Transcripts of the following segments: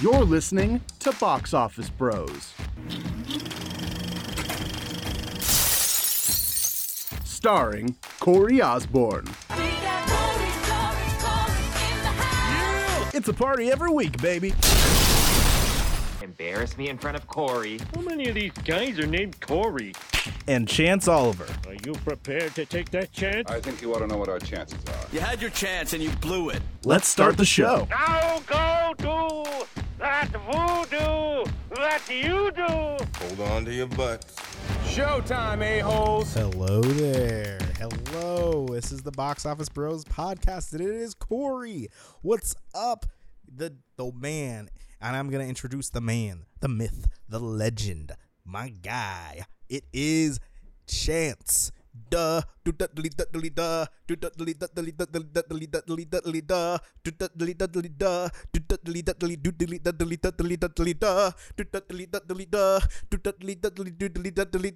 You're listening to Box Office Bros. Starring Corey Osborne. It's a party every week, baby. Embarrass me in front of Corey. How many of these guys are named Corey? And Chance Oliver. Are you prepared to take that chance? I think you ought to know what our chances are. You had your chance and you blew it. Let's start the show. Now go do that voodoo that you do. Hold on to your butts. Showtime, a-holes. Hello there. Hello. This is the Box Office Bros podcast, and it is Corey. What's up? The the man. And I'm gonna introduce the man, the myth, the legend, my guy. It is Chance. Duh. Do da dlee da dlee da. Do da dlee da dlee da dlee da dlee da dlee da dlee da. Do da dlee da dlee da. Do da dlee da dlee do dlee da dlee da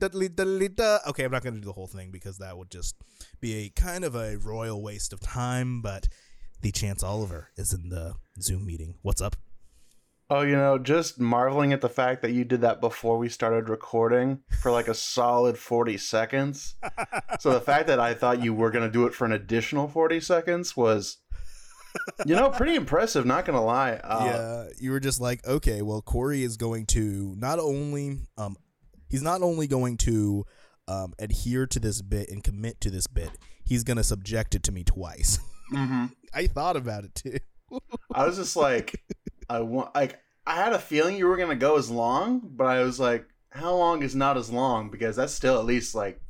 dlee da da. Okay, I'm not gonna do the whole thing because that would just be a kind of a royal waste of time. But the Chance Oliver is in the Zoom meeting. What's up? Oh, you know, just marveling at the fact that you did that before we started recording for like a solid 40 seconds. so the fact that I thought you were going to do it for an additional 40 seconds was, you know, pretty impressive, not going to lie. Uh, yeah, you were just like, okay, well, Corey is going to not only um, he's not only going to um adhere to this bit and commit to this bit, he's going to subject it to me twice. mhm. I thought about it too. I was just like, I want, like, I had a feeling you were going to go as long, but I was like, how long is not as long? Because that's still at least like,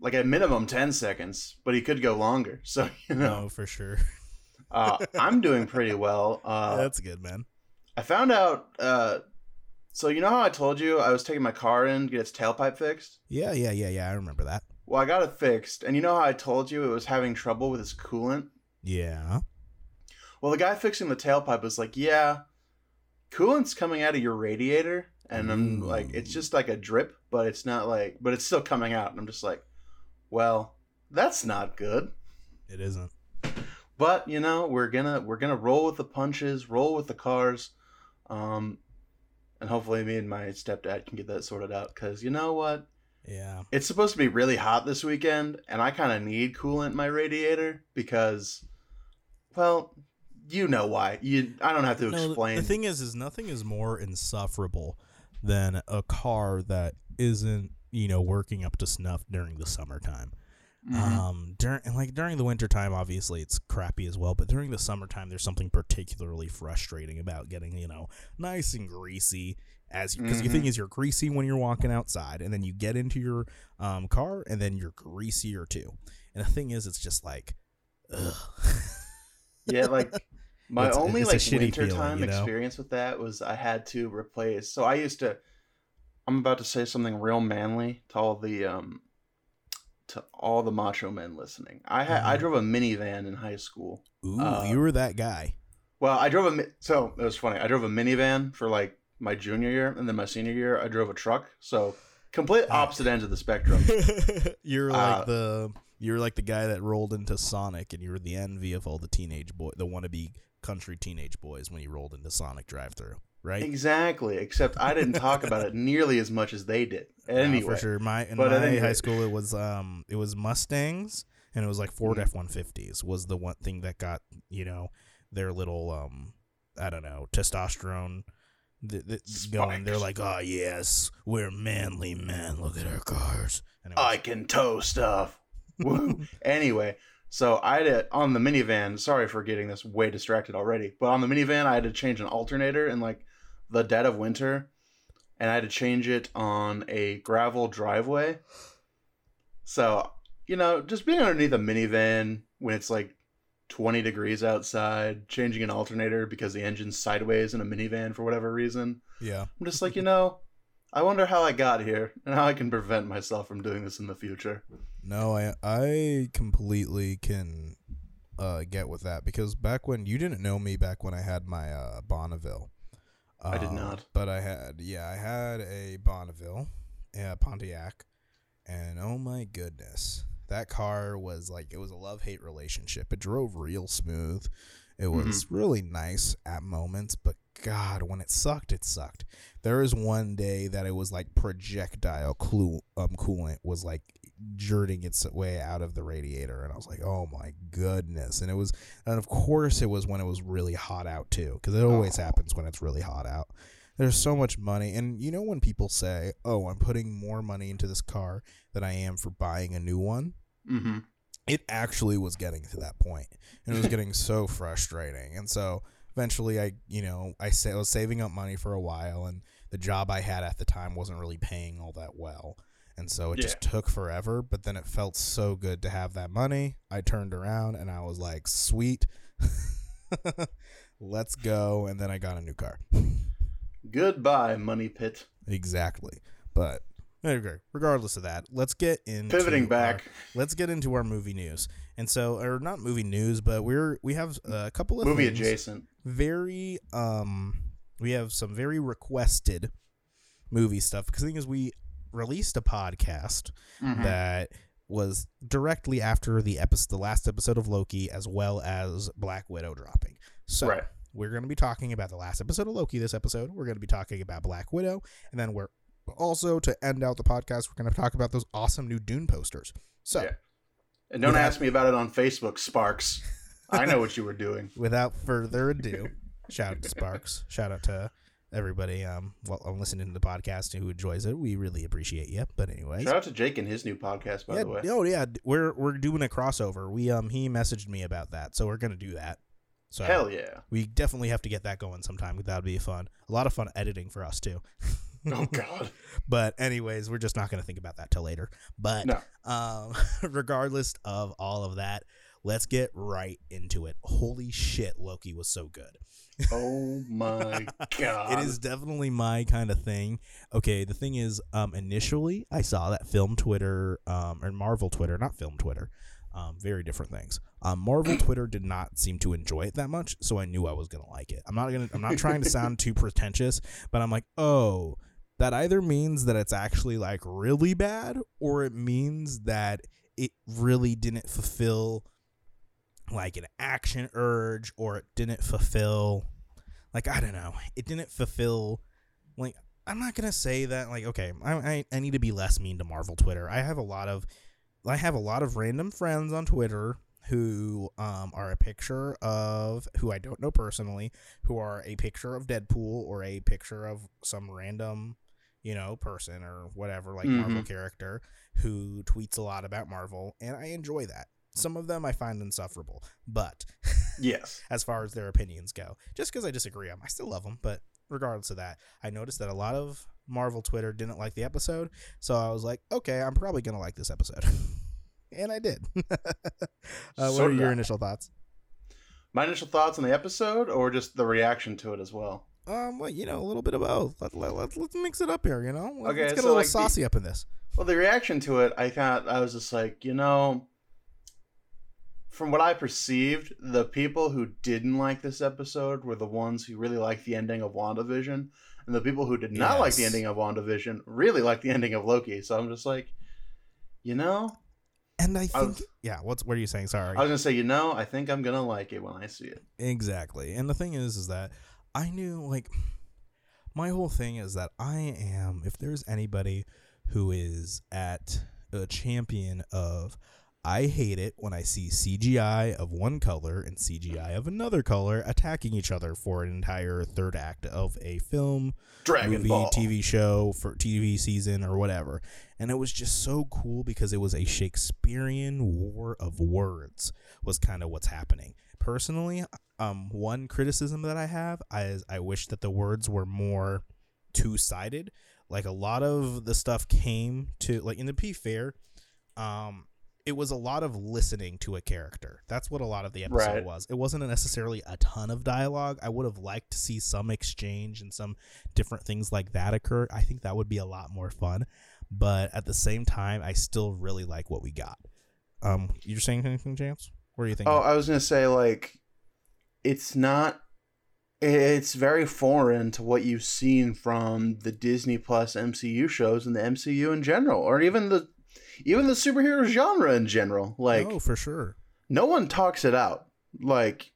like at minimum 10 seconds, but he could go longer. So, you know. No, for sure. Uh, I'm doing pretty well. Uh, That's good, man. I found out. Uh, so you know how I told you I was taking my car in to get its tailpipe fixed. Yeah, yeah, yeah, yeah. I remember that. Well, I got it fixed, and you know how I told you it was having trouble with its coolant. Yeah. Well, the guy fixing the tailpipe was like, "Yeah, coolant's coming out of your radiator," and I'm Ooh. like, "It's just like a drip, but it's not like, but it's still coming out." And I'm just like, "Well, that's not good." It isn't. but you know we're gonna we're gonna roll with the punches roll with the cars um and hopefully me and my stepdad can get that sorted out because you know what Yeah. it's supposed to be really hot this weekend and i kind of need coolant in my radiator because well you know why you i don't have to No, the- explain The thing is, is nothing is more insufferable than a car that isn't, you know, working up to snuff during the summertime. Mhm. Um, during and like during the wintertime, obviously it's crappy as well. But during the summertime, there's something particularly frustrating about getting you know nice and greasy as because the Mhm. thing is you're greasy when you're walking outside, and then you get into your um car, and then you're greasier too. And the thing is, it's just like, ugh. yeah like my It's- only it's like shitty feeling, wintertime you know? experience with that was i had to replace so i used to i'm about to say something real manly to all the um to all the macho men listening i had i Mhm. drove a minivan in high school Ooh, Uh, you were that guy. well i drove a so it was funny i drove a minivan for like my junior year and then my senior year i drove a truck so complete Ah. opposite ends of the spectrum you're like Uh, the you're like the guy that rolled into Sonic, and you were the envy of all the teenage boy, the wannabe country teenage boys when he rolled into Sonic drive-through, right? exactly except i didn't talk about it nearly as much as they did No, anyway for sure. My in But my any high school, it was um, it was Mustangs, and it was like Ford. F one fifties was the one thing that got you know their little um, I don't know testosterone. going, they're like, oh yes, we're manly men. Look at our cars. It I can tow stuff. Anyway, so I had it on the minivan. Sorry for getting this way distracted already, but on the minivan, I had to change an alternator in like the dead of winter, and I had to change it on a gravel driveway. So you know, just being underneath a minivan when it's like 20 degrees outside, changing an alternator because the engine's sideways in a minivan for whatever reason. yeah. I'm just like, you know, I wonder how I got here and how I can prevent myself from doing this in the future. No, I I completely can uh, get with that because back when you didn't know me back when I had my uh, Bonneville. I did Um, not. But I had yeah, I had a Bonneville, a Pontiac, and oh my goodness, that car was like it was a love hate relationship. It drove real smooth. It was really nice at moments, but God, when it sucked, it sucked. There was one day that it was like projectile clu- um, coolant was like jerting its way out of the radiator, and I was like, "Oh my goodness!" And it was, and of course, it was when it was really hot out too, because it always Oh. happens when it's really hot out. There's so much money, and you know when people say, "Oh, I'm putting more money into this car than I am for buying a new one." Mm-hmm. it actually was getting to that point and it was getting so frustrating and so eventually i you know I, sa- I was saving up money for a while and the job i had at the time wasn't really paying all that well and so it just took forever but then it felt so good to have that money i turned around and i was like sweet let's go and then i got a new car Goodbye, money pit. exactly but okay regardless of that let's get into Pivoting our- back. let's get into our movie news. And so, or not movie news, but we're we have a couple of Movie things adjacent. Very um we have some very requested movie stuff because the thing is we released a podcast Mhm. that was directly after the episode the last episode of Loki as well as Black Widow dropping. So Right. we're going to be talking about the last episode of Loki this episode. We're going to be talking about Black Widow and then we're also to end out the podcast we're going to talk about those awesome new Dune posters. So, Yeah. And don't ask me about it on Facebook, Sparks. I know what you were doing. without further ado, shout out to Sparks. Shout out to everybody um well I'm listening to the podcast who enjoys it. We really appreciate you. But anyway. Shout out to Jake and his new podcast, by yeah, the way. oh yeah, we're we're doing a crossover. We um he messaged me about that, so we're gonna do that. So Hell yeah. we definitely have to get that going sometime. That would be fun. A lot of fun editing for us too. Oh God. But anyways, we're just not gonna think about that till later. But No. um, regardless of all of that, let's get right into it. Holy shit, Loki was so good. Oh my God. it is definitely my kind of thing. Okay, the thing is, um, initially I saw that film Twitter, um, or Marvel Twitter, not film Twitter, um, very different things. Um, Marvel Twitter did not seem to enjoy it that much, so I knew I was gonna like it. I'm not gonna, I'm not trying to sound too pretentious, but I'm like, oh, that either means that it's actually like really bad, or it means that it really didn't fulfill like an action urge, or it didn't fulfill like I don't know, it didn't fulfill. Like I'm not gonna say that. Like okay, I, I I need to be less mean to Marvel Twitter. I have a lot of I have a lot of random friends on Twitter who um are a picture of who I don't know personally, who are a picture of Deadpool or a picture of some random you know person or whatever like Marvel Mhm. character who tweets a lot about Marvel, and I enjoy that. Some of them I find insufferable, but Yes. as far as their opinions go. Just because I disagree on 'em. I still love them, but regardless of that, I noticed that a lot of Marvel Twitter didn't like the episode, so I was like, okay, I'm probably gonna like this episode, and I did. uh, what So are your initial thoughts? My initial thoughts on the episode, or just the reaction to it as well. Um, well, you know, a little bit of both. Let, let, let, let's mix it up here. You know, Let- Okay, let's get so, a little like, the- saucy up in this. Well, the reaction to it, I kind I was just like, you know, from what I perceived, the people who didn't like this episode were the ones who really liked the ending of WandaVision, and the people who did not like the ending of WandaVision really liked the ending of Loki. So I'm just like, you know, And I I think, was- yeah. What's what are you saying? Sorry. I was gonna say, you know, I think I'm gonna like it when I see it. Exactly. And the thing is, is that I knew, like, my whole thing is that I am, if there's anybody who is at a champion of, I hate it when I see CGI of one color and CGI of another color attacking each other for an entire third act of a film, Dragon movie, Ball. TV show, for TV season or whatever. And it was just so cool because it was a Shakespearean war of words was kind of what's happening. Personally, um, one criticism that I have is I wish that the words were more two sided. Like a lot of the stuff came to like in the P fair, um, it was a lot of listening to a character. That's what a lot of the episode Right. was. It wasn't necessarily a ton of dialogue. I would have liked to see some exchange and some different things like that occur. I think that would be a lot more fun. But at the same time, I still really like what we got. Um, you're saying anything, Chance? What are you thinking? Oh, I was gonna say like, it's not. It's very foreign to what you've seen from the Disney Plus MCU shows and the MCU in general, or even the even the superhero genre in general. Like, oh, for sure. no one talks it out. Like,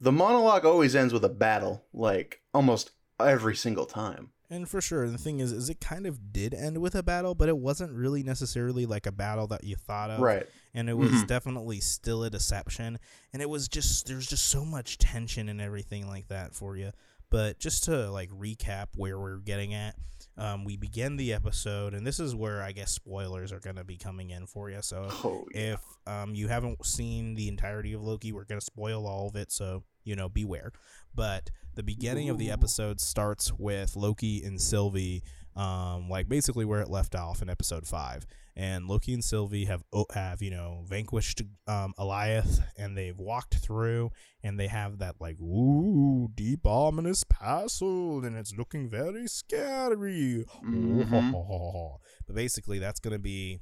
the monologue always ends with a battle, like almost every single time. And for sure, the thing is, is it kind of did end with a battle, but it wasn't really necessarily like a battle that you thought of, Right. And it was Mhm. definitely still a deception, and it was just there's just so much tension and everything like that for you. But just to like recap where we're getting at, um, we begin the episode, and this is where I guess spoilers are gonna be coming in for you. So Oh, yeah. if um, you haven't seen the entirety of Loki, we're going to spoil all of it, so you know, beware. But the beginning of the episode starts with Loki and Sylvie, um, like basically where it left off in episode five. And Loki and Sylvie have have you know vanquished um, Alioth, and they've walked through, and they have that like ooh deep ominous passage, and it's looking very scary. Mhm. But basically, that's going to be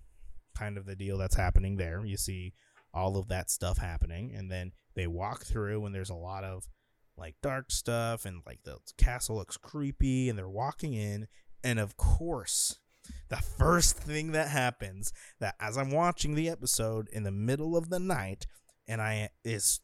kind of the deal that's happening there. You see all of that stuff happening, and then they walk through, and there's a lot of like dark stuff, and like the castle looks creepy, and they're walking in, and of course, the first thing that happens that as I'm watching the episode in the middle of the night, and I is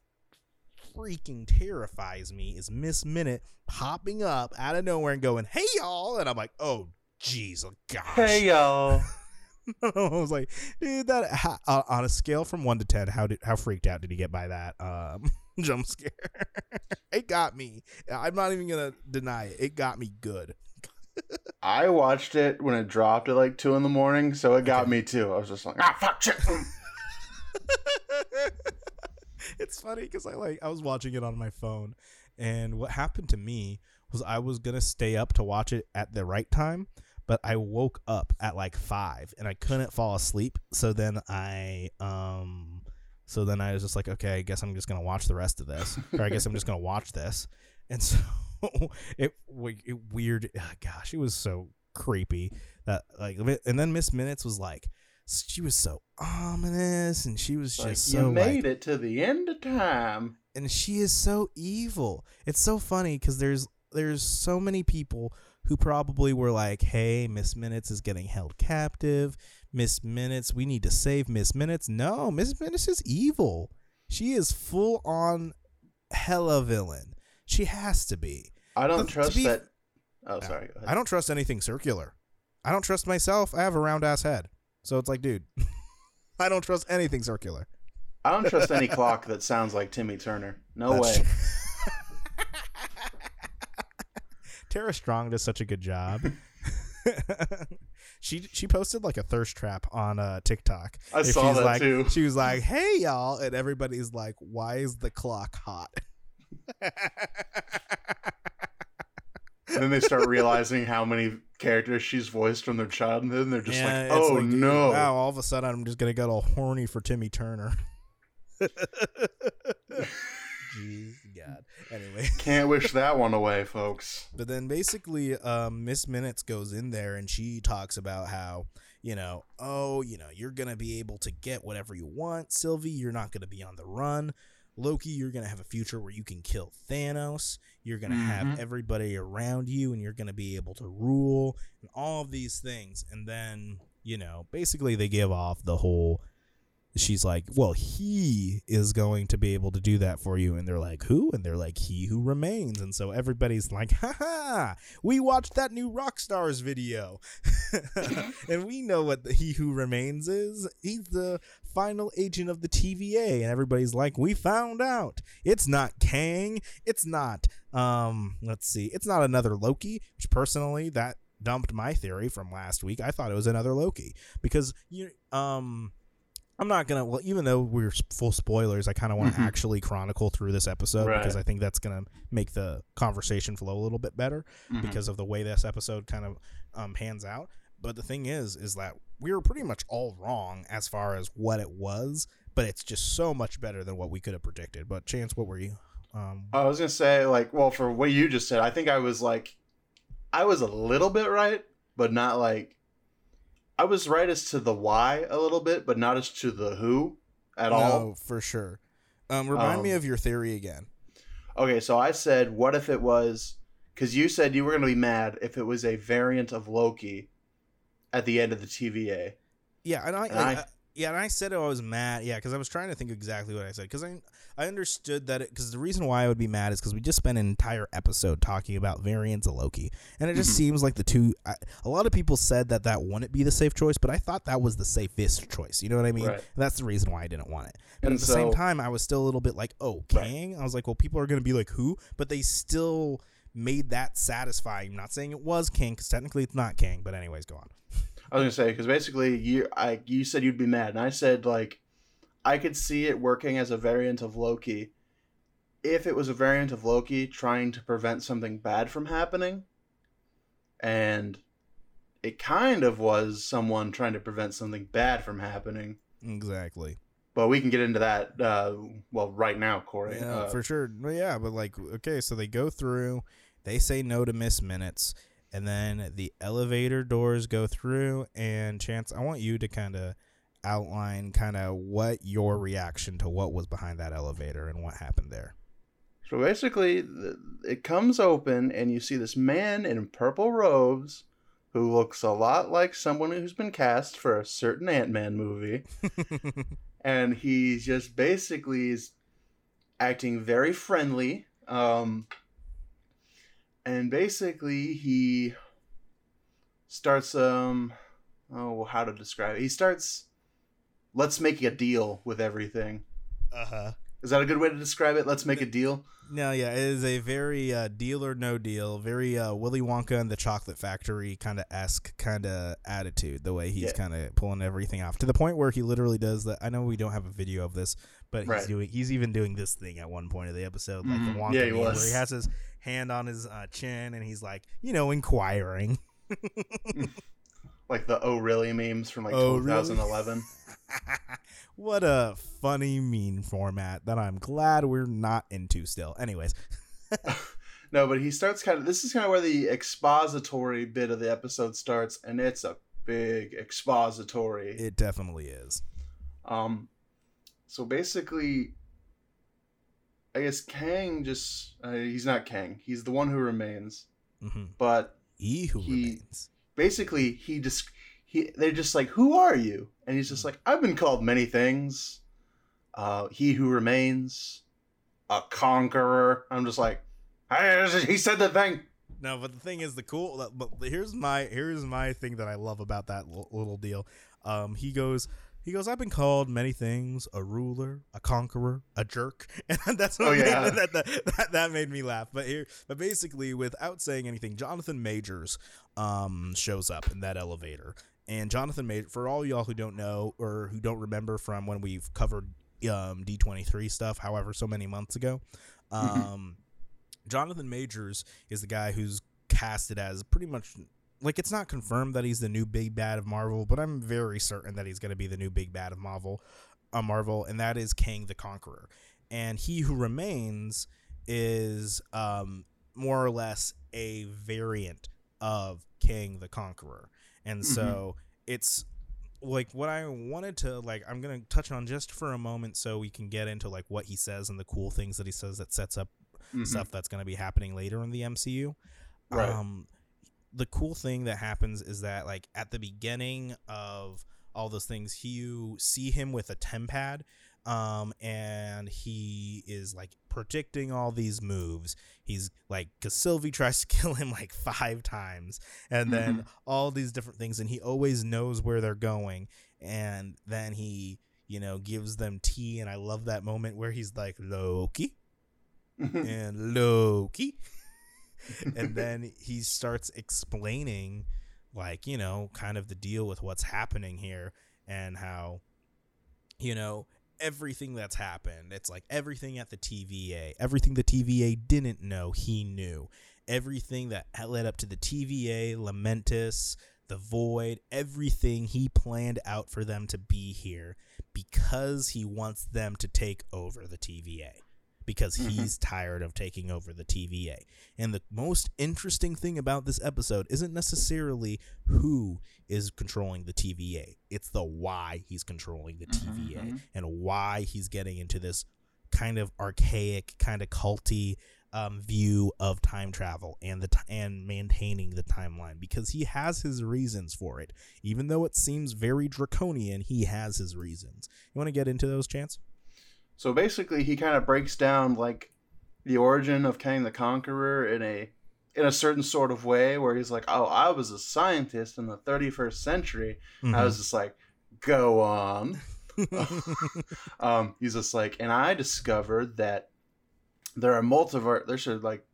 freaking terrifies me is Miss Minute popping up out of nowhere and going, "Hey y'all," and I'm like, "Oh." Jeez, oh gosh. Hey y'all. I was like, dude, that how, uh, on a scale from one to ten, how did how freaked out did he get by that um, jump scare? it got me. I'm not even gonna deny it. It got me good. I watched it when it dropped at like two in the morning, so it got Okay. me too. I was just like, ah, fuck, shit. mm." it's funny because I like I was watching it on my phone, and what happened to me was I was gonna stay up to watch it at the right time, but I woke up at like five and I couldn't fall asleep. So then I um, so then I was just like, okay, I guess I'm just gonna watch the rest of this, or I guess I'm just gonna watch this, and so it, it weird. ah, Gosh, it was so creepy that like, and then Miss Minutes was like. She was so ominous, and she was Like, just you so like, made it to the end of time. and she is so evil. It's so funny because there's there's so many people who probably were like, "Hey, Miss Minutes is getting held captive. Miss Minutes, we need to save Miss Minutes." No, Miss Minutes is evil. She is full on hella villain. She has to be. I don't trust be- that. Oh, sorry. I don't trust anything circular. I don't trust myself. I have a round ass head. So it's like, dude, I don't trust anything circular. I don't trust any clock that sounds like Timmy Turner. No That's way. Tara Strong does such a good job. she she posted like a thirst trap on uh TikTok. I And saw that like, too. She was like, "Hey y'all," and everybody's like, "Why is the clock hot?" And then they start realizing how many characters she's voiced from their childhood, and they're just Yeah, like, "Oh like, no!" Wow! All of a sudden, I'm just gonna get all horny for Timmy Turner. Jeez, God. Anyway. Can't wish that one away, folks. But then basically, um, Miss Minutes goes in there and she talks about how, you know, oh, you know, you're going to be able to get whatever you want. Sylvie, you're not going to be on the run. Loki, you're going to have a future where you can kill Thanos. You're going to have Mhm. everybody around you and you're going to be able to rule and all of these things. And then, you know, basically they give off the whole she's like, "Well, he is going to be able to do that for you." And they're like, "Who?" And they're like, "He who remains." And so everybody's like, "Ha ha! We watched that new Rockstars video, and we know what the He Who Remains is. He's the final agent of the TVA." And everybody's like, "We found out. It's not Kang. It's not um. Let's see. It's not another Loki." Which personally, that dumped my theory from last week. I thought it was another Loki because you um. I'm not gonna. Well, even though we're full spoilers, I kind of want to Mhm. actually chronicle through this episode Right. because I think that's gonna make the conversation flow a little bit better Mhm. because of the way this episode kind of um, pans out. But the thing is, is that we were pretty much all wrong as far as what it was, but it's just so much better than what we could have predicted. But Chance, what were you? Um, I was gonna say, like, well, for what you just said, I think I was like, I was a little bit right, but not like, I was right as to the why a little bit, but not as to the who at all. no, for sure. Um, remind me Um, of your theory again. Okay, so I said, what if it was? Because you said you were gonna be mad if it was a variant of Loki at the end of the TVA. Yeah, and I, and I, I- Yeah, and I said I was mad. Yeah, because I was trying to think exactly what I said. Because I I understood that because the reason why I would be mad is because we just spent an entire episode talking about variants of Loki, and it just Mm-hmm. seems like the two. I, a lot of people said that that wouldn't be the safe choice, but I thought that was the safest choice. You know what I mean? Right. And that's the reason why I didn't want it. But And at the same time, I was still a little bit like, oh, Right. I was like, well, people are gonna be like, who? But they still made that satisfying. I'm not saying it was Kang because technically it's not Kang. But anyways, go on. I was gonna say because basically you I you said you'd be mad, and I said like I could see it working as a variant of Loki if it was a variant of Loki trying to prevent something bad from happening, and it kind of was someone trying to prevent something bad from happening. Exactly. But we can get into that. Uh, well, right now, Corey. Yeah, Uh, for sure. Yeah, but like, okay, so they go through, they say no to miss minutes, and then the elevator doors go through. And Chance, I want you to kind of outline kind of what your reaction to what was behind that elevator and what happened there. So basically, it comes open, and you see this man in purple robes who looks a lot like someone who's been cast for a certain Ant Man movie. and he just basically is acting very friendly. Um, and basically, he starts, um, oh, how to describe it? He starts, let's make a deal with everything. Uh huh. Is that a good way to describe it? Let's make a deal. No, yeah, it is a very uh, deal or no deal, very uh, Willy Wonka and the Chocolate Factory kind of esque kind of attitude. The way he's Yeah. kind of pulling everything off to the point where he literally does that. I know we don't have a video of this, but he's Right. doing. He's even doing this thing at one point of the episode, like Mhm. the Wonka Yeah, he where he has his hand on his uh, chin and he's like, you know, inquiring. Like the Oh Really memes from like Oh, really? 2011. what a funny meme format that I'm glad we're not into still. Anyways, No, but he starts kind of. This is kind of where the expository bit of the episode starts, and it's a big expository. it definitely is. Um, so basically, I guess Kang just. Uh, he's not Kang. He's the one who remains. hmm But He who remains. basically, he just. He, they're just like, who are you? And he's just like, I've been called many things. Uh, he who remains, a conqueror. I'm just like, "Hey, he said the thing. No, but the thing is, the cool. But here's my here's my thing that I love about that l- little deal. Um, he goes. He goes. I've been called many things: a ruler, a conqueror, a jerk, and that's what Oh, made- yeah. that, that, that that made me laugh. But here, but basically, without saying anything, Jonathan Majors um shows up in that elevator, and Jonathan Major, for all y'all who don't know or who don't remember from when we've covered um D twenty three stuff, however, so many months ago, um. Jonathan Majors is the guy who's casted as pretty much like it's not confirmed that he's the new big bad of Marvel, but I'm very certain that he's going to be the new big bad of Marvel, uh, Marvel, and that is Kang the Conqueror. And he who remains is um, more or less a variant of Kang the Conqueror, and so it's like what I wanted to like. I'm gonna touch on just for a moment so we can get into like what he says and the cool things that he says that sets up Mhm. stuff that's going to be happening later in the MCU. Right. Um, the cool thing that happens is that like at the beginning of all those things, you see him with a tempad, um, and he is like predicting all these moves. He's like, because Sylvie tries to kill him like five times, and then all these different things, and he always knows where they're going, and then he. You know, gives them tea, and I love that moment where he's like, Loki, and Loki. And then he starts explaining, like, you know, kind of the deal with what's happening here and how, you know, everything that's happened. It's like everything at the TVA, everything the TVA didn't know, he knew. Everything that led up to the TVA, Lamentis, the Void, everything he planned out for them to be here because he wants them to take over the TVA because mm-hmm. he's tired of taking over the TVA. And the most interesting thing about this episode isn't necessarily who is controlling the TVA, it's the why he's controlling the mm-hmm, TVA mm-hmm. and why he's getting into this kind of archaic, kind of culty um, view of time travel and the t- and maintaining the timeline because he has his reasons for it. Even though it seems very draconian, he has his reasons. You want to get into those, Chance? So basically, he kind of breaks down like the origin of Kang the Conqueror in a in a certain sort of way, where he's like, "Oh, I was a scientist in the 31st century." I Mm-hmm. was just like, "Go on." um, he's just like, and I discovered that there are multiverse. There should like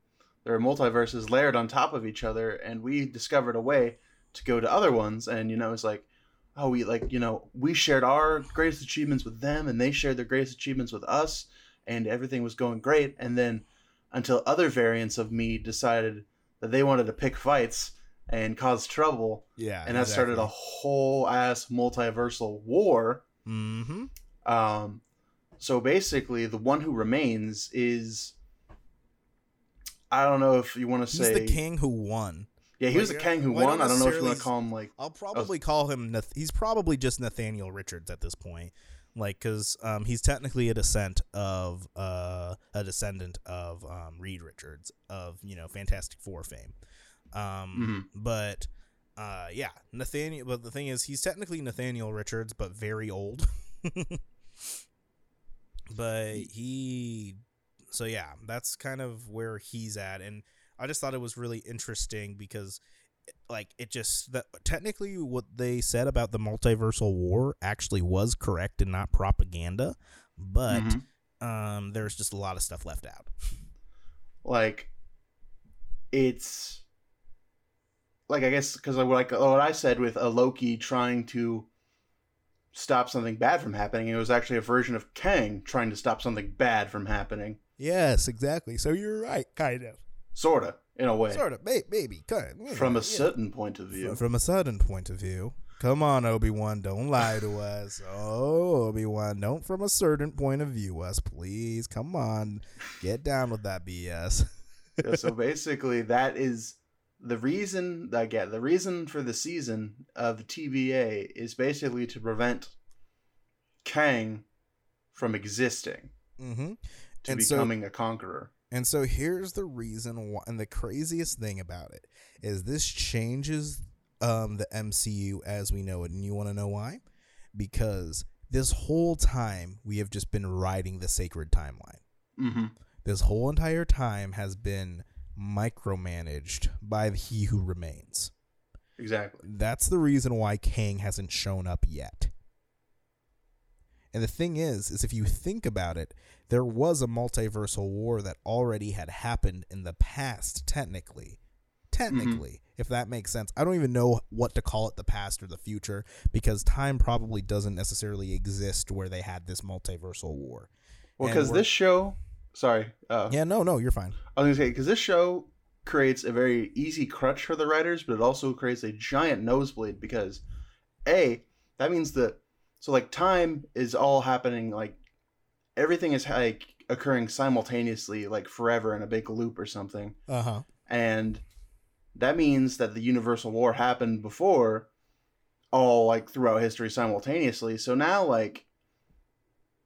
there are multiverses layered on top of each other, and we discovered a way to go to other ones. And you know, it's like, oh, we like you know we shared our greatest achievements with them, and they shared their greatest achievements with us, and everything was going great. And then until other variants of me decided that they wanted to pick fights and cause trouble, yeah, and that started a whole ass multiversal war. Mm-hmm. Um, so basically, the one who remains is. I don't know if you want to say. He's the king who won. Yeah, he was the Like, king who won. I don't know if you want to call him like. I'll probably call him. Nath- he's probably just Nathaniel Richards at this point, like because um, he's technically a descent of uh, a descendant of um, Reed Richards of you know Fantastic Four fame. Um, But uh, yeah, Nathaniel. But the thing is, he's technically Nathaniel Richards, but very old. but he, so yeah, that's kind of where he's at, and I just thought it was really interesting because like it just that technically what they said about the multiversal war actually was correct and not propaganda but Mhm. um there's just a lot of stuff left out. Like it's like I guess because like what I said with a Loki trying to stop something bad from happening, it was actually a version of Kang trying to stop something bad from happening, yes exactly. So you're right kind of sorta in a way, sort of may- maybe kind of, from a certain point of view. from a certain point of view. Come on obi-wan don't lie to us. Oh obi-wan don't from a certain point of view us please. Come on get down with that bs Yeah, so basically, that is the reason. Again, the reason for the season of the TVA is basically to prevent Kang from existing. Mm-hmm. To And so- becoming a conqueror. And so here's the reason why, and the craziest thing about it is this changes um, the MCU as we know it. And you want to know why? Because this whole time we have just been riding the sacred timeline. Mm-hmm. This whole entire time has been micromanaged by the He Who Remains. Exactly. That's the reason why Kang hasn't shown up yet. And the thing is, is if you think about it, there was a multiversal war that already had happened in the past, technically. Technically, if that makes sense. I don't even know what to call it the past or the future because time probably doesn't necessarily exist where they had this multiversal war. Well, because this show, sorry, uh, Yeah, no, no, you're fine. I was gonna say because this show creates a very easy crutch for the writers, but it also creates a giant nosebleed because a that means that so like time is all happening like everything is like occurring simultaneously like forever in a big loop or something, Uh huh. and that means that the universal war happened before all like throughout history simultaneously. So now like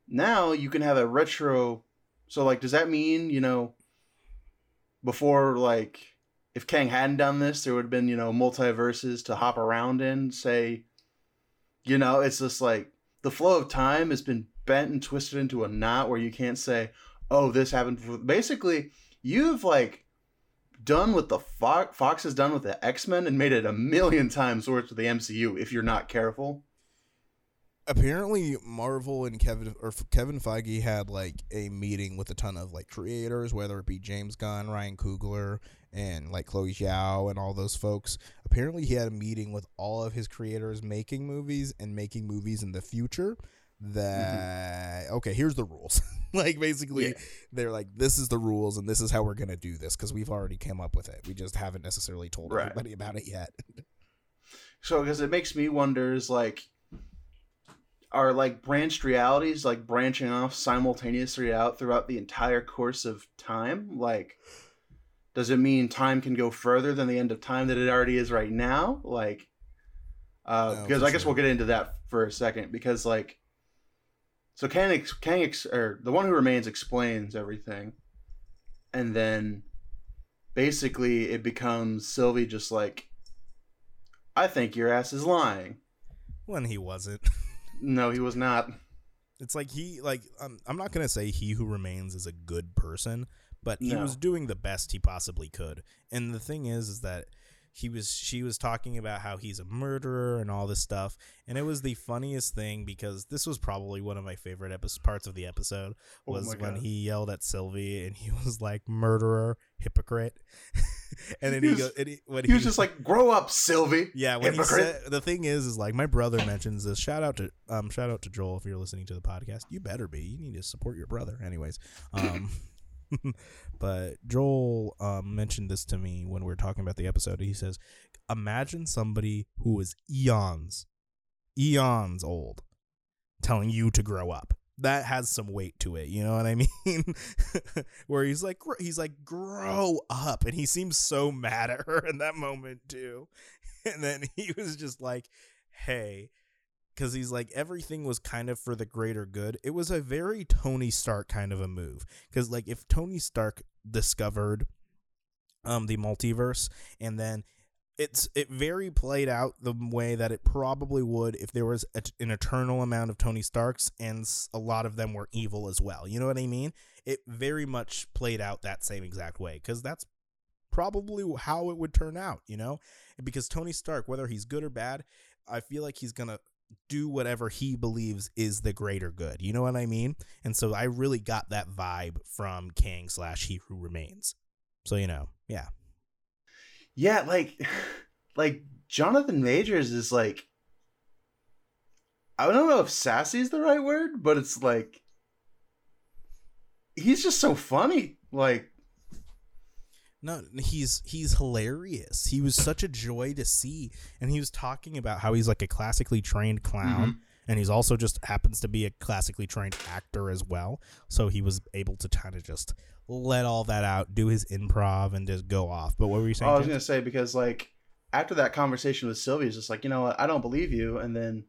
now you can have a retro so like does that mean, you know, before like if Kang hadn't done this, there would have been, you know, multiverses to hop around in, say you know, it's just like the flow of time has been bent and twisted into a knot where you can't say, "Oh, this happened." before." Basically, you've like done what the Fox, Fox has done with the X Men and made it a million times worse with the MCU if you're not careful. apparently Marvel and Kevin or Kevin Feige had like a meeting with a ton of like creators, whether it be James Gunn, Ryan Coogler, and like Chloe Zhao and all those folks. Apparently, he had a meeting with all of his creators making movies and making movies in the future. That okay, here's the rules. like basically, Yeah. they're like, this is the rules, and this is how we're gonna do this because we've already came up with it. We just haven't necessarily told Right. everybody about it yet. So, because it makes me wonder is like, are like branched realities like branching off simultaneously out throughout the entire course of time? Like, does it mean time can go further than the end of time that it already is right now? Like, uh, No, because I guess sure. we'll get into that for a second because like, so Kang, ex- Kang ex- or the one who remains explains everything, and then basically it becomes Sylvie just like, I think your ass is lying. when he wasn't. No, he was not. It's like he like um, I'm not gonna say he who remains is a good person, but he No. was doing the best he possibly could. And the thing is, is that he was she was talking about how he's a murderer and all this stuff, and it was the funniest thing because this was probably one of my favorite epi- parts of the episode Oh was my when God. he yelled at Sylvie and he was like murderer, hypocrite, and then He he, was- goes he, when He was just like, grow up, Sylvie. yeah, when Hypocrite. he said the thing is, is like my brother mentions this. Shout out to um, shout out to Joel if you're listening to the podcast. You better be. You need to support your brother. Anyways, um, but Joel um mentioned this to me when we were talking about the episode. He says, "Imagine somebody who is eons, eons old, telling you to grow up." That has some weight to it, you know what I mean? Where he's like, he's like, grow up, and he seems so mad at her in that moment too and then he was just like hey because he's like everything was kind of for the greater good. It was a very tony stark kind of a move because like if tony stark discovered um the multiverse and then it's it very played out the way that it probably would if there was a, an eternal amount of tony starks and a lot of them were evil as well. You know what i mean? It very much played out that same exact way because that's probably how it would turn out, you know? Because Tony Stark, whether he's good or bad, I feel like he's to do whatever he believes is the greater good. You know what I mean? And so I really got that vibe from Kang slash He Who Remains. So, you know, yeah. Yeah, like, like Jonathan Majors is like, I don't know if sassy is the right word, but it's like, he's just so funny. Like, No, he's he's hilarious. He was such a joy to see, and he was talking about how he's like a classically trained clown, mm-hmm. and he's also just happens to be a classically trained actor as well. So he was able to kind of just let all that out, do his improv, and just go off. But what were you saying? Oh, I was James? gonna say because like after that conversation with Sylvia, it's just like you know what, I don't believe you, and then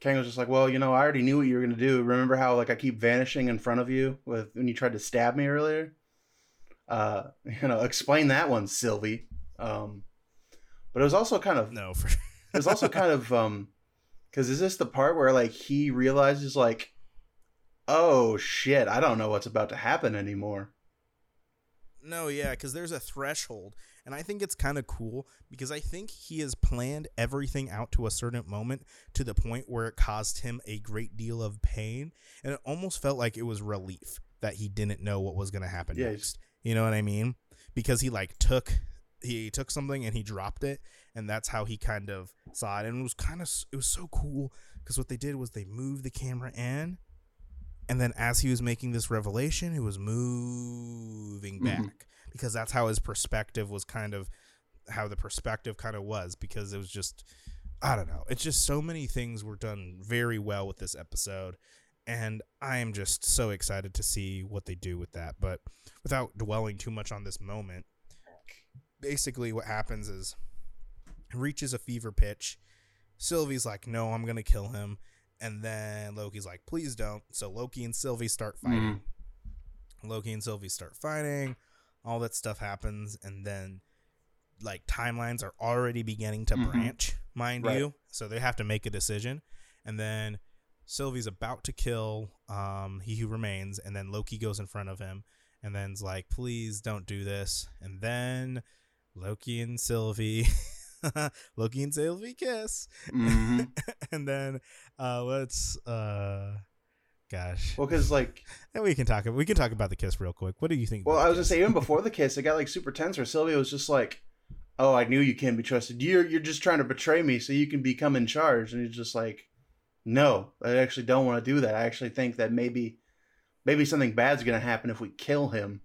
Kang was just like, well, you know, I already knew what you were gonna do. Remember how like I keep vanishing in front of you with when you tried to stab me earlier? Uh, you know, explain that one, Sylvie. Um, but it was also kind of no, for it was also kind of um, because is this the part where like he realizes like, oh shit, I don't know what's about to happen anymore. No, yeah, because there's a threshold, and I think it's kind of cool because I think he has planned everything out to a certain moment to the point where it caused him a great deal of pain, and it almost felt like it was relief that he didn't know what was going to happen Yeah, next. You know what I mean? Because he like took he took something and he dropped it, and that's how he kind of saw it, and it was kind of it was so cool because what they did was they moved the camera in. And then as he was making this revelation, it was moving Mhm. back because that's how his perspective was kind of how the perspective kind of was because it was just I don't know. It's just so many things were done very well with this episode and I am just so excited to see what they do with that. But without dwelling too much on this moment, basically what happens is reaches a fever pitch. Sylvie's like, "No, I'm going to kill him." And then Loki's like, "Please don't." So Loki and Sylvie start fighting. Loki and Sylvie start fighting. All that stuff happens, and then like timelines are already beginning to Mhm. branch, mind Right. you. So they have to make a decision, and then Sylvie's about to kill um, he who remains, and then Loki goes in front of him, and then's like, "Please don't do this." And then Loki and Sylvie, Loki and Sylvie kiss, hmm and then uh, let's uh, gosh, Well, because like and we can talk. We can talk about the kiss real quick. What do you think? Well, I was gonna say even before the kiss, it got like super tense. Where Sylvia was just like, "Oh, I knew you can't be trusted. You're you're just trying to betray me so you can become in charge." And he's just like, "No, I actually don't want to do that. I actually think that maybe, maybe something bad's gonna happen if we kill him."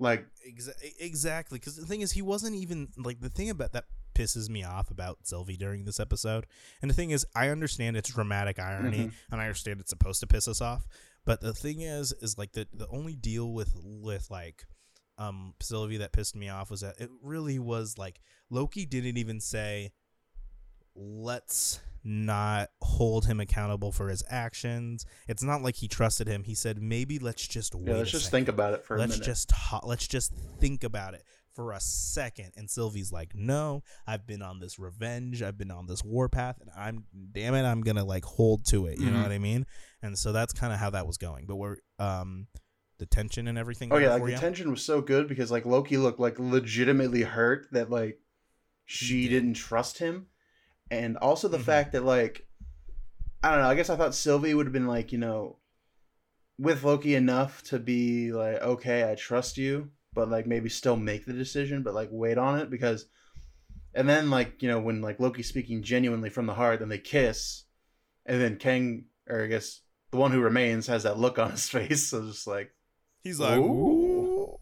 Like, Exa- exactly, because the thing is, he wasn't even like the thing about that pisses me off about Sylvie during this episode. And the thing is, I understand it's dramatic irony, Mhm. and I understand it's supposed to piss us off. But the thing is, is like the the only deal with with like um Sylvie that pissed me off was that it really was like Loki didn't even say let's not hold him accountable for his actions. It's not like he trusted him. He said maybe let's just wait. Yeah, let's a just second. think about it for a let's minute. just ho- let's just think about it for a second. And Sylvie's like, "No, I've been on this revenge. I've been on this warpath, and I'm damn it, I'm gonna like hold to it. You know Mhm. what I mean?" And so that's kind of how that was going. But we're um the tension and everything. Oh yeah, like the tension was so good because like Loki looked like legitimately hurt that like she didn't trust him, and also the Mhm. fact that like I don't know. I guess I thought Sylvie would have been like you know with Loki enough to be like okay, I trust you, but like maybe still make the decision, but like wait on it because. And then like you know when like Loki's speaking genuinely from the heart, then they kiss, and then Kang or I guess the one who remains has that look on his face, so just like He's like, Ooh.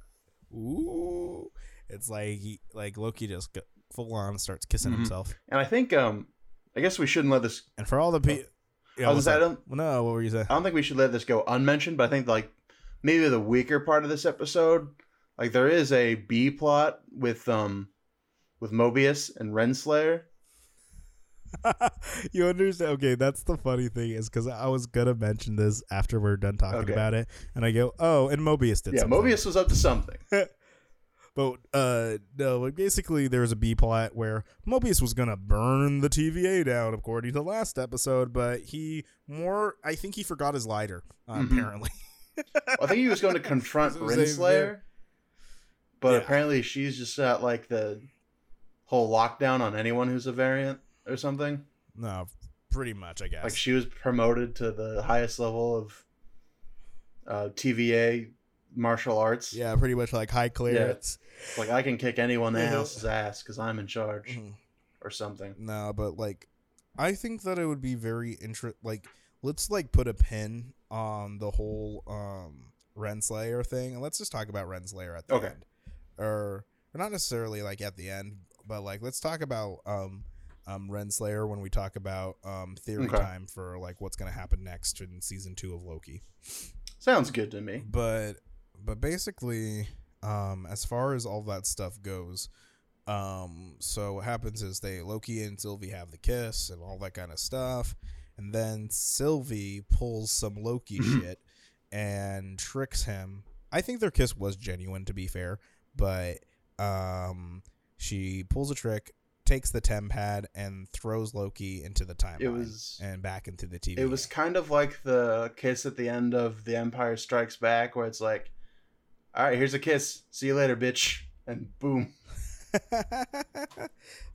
ooh. It's like he, like Loki just full on starts kissing Mhm. himself. And I think um I guess we shouldn't let this And for all the people, yeah, I was say, I don't no, what were you saying? I don't think we should let this go unmentioned, but I think like maybe the weaker part of this episode, like there is a B plot with um with Mobius and Renslayer. you understand? Okay, that's the funny thing is because I was gonna mention this after we're done talking Okay. about it, and I go, oh, and Mobius did. Something. Yeah, something. Mobius was up to something. But uh no, basically there was a B plot where Mobius was gonna burn the TVA down according to last episode, but he more I think he forgot his lighter, uh, Mhm. apparently. I think he was going to confront Renslayer, but Yeah. apparently she's just at like the whole lockdown on anyone who's a variant or something. no, pretty much I guess. Like she was promoted to the highest level of uh, TVA martial arts. yeah, pretty much like high clearance. Like I can kick anyone else's ass because I'm in charge Mhm. or something. No, but like I think that it would be very interest like let's like put a pin on the whole um Renslayer thing and let's just talk about Renslayer at the Okay. end. Or, or not necessarily like at the end, but like let's talk about um um Renslayer when we talk about um theory Okay. time for like what's gonna happen next in season two of Loki. Sounds good to me. But but basically, um, as far as all that stuff goes, um, so what happens is they Loki and Sylvie have the kiss and all that kind of stuff, and then Sylvie pulls some Loki shit and tricks him. I think their kiss was genuine, to be fair, but um, she pulls a trick, takes the TemPad, and throws Loki into the timeline It was and back into the TV. it was kind of like the kiss at the end of The Empire Strikes Back, where it's like, "All right, here's a kiss. See you later, bitch," and boom.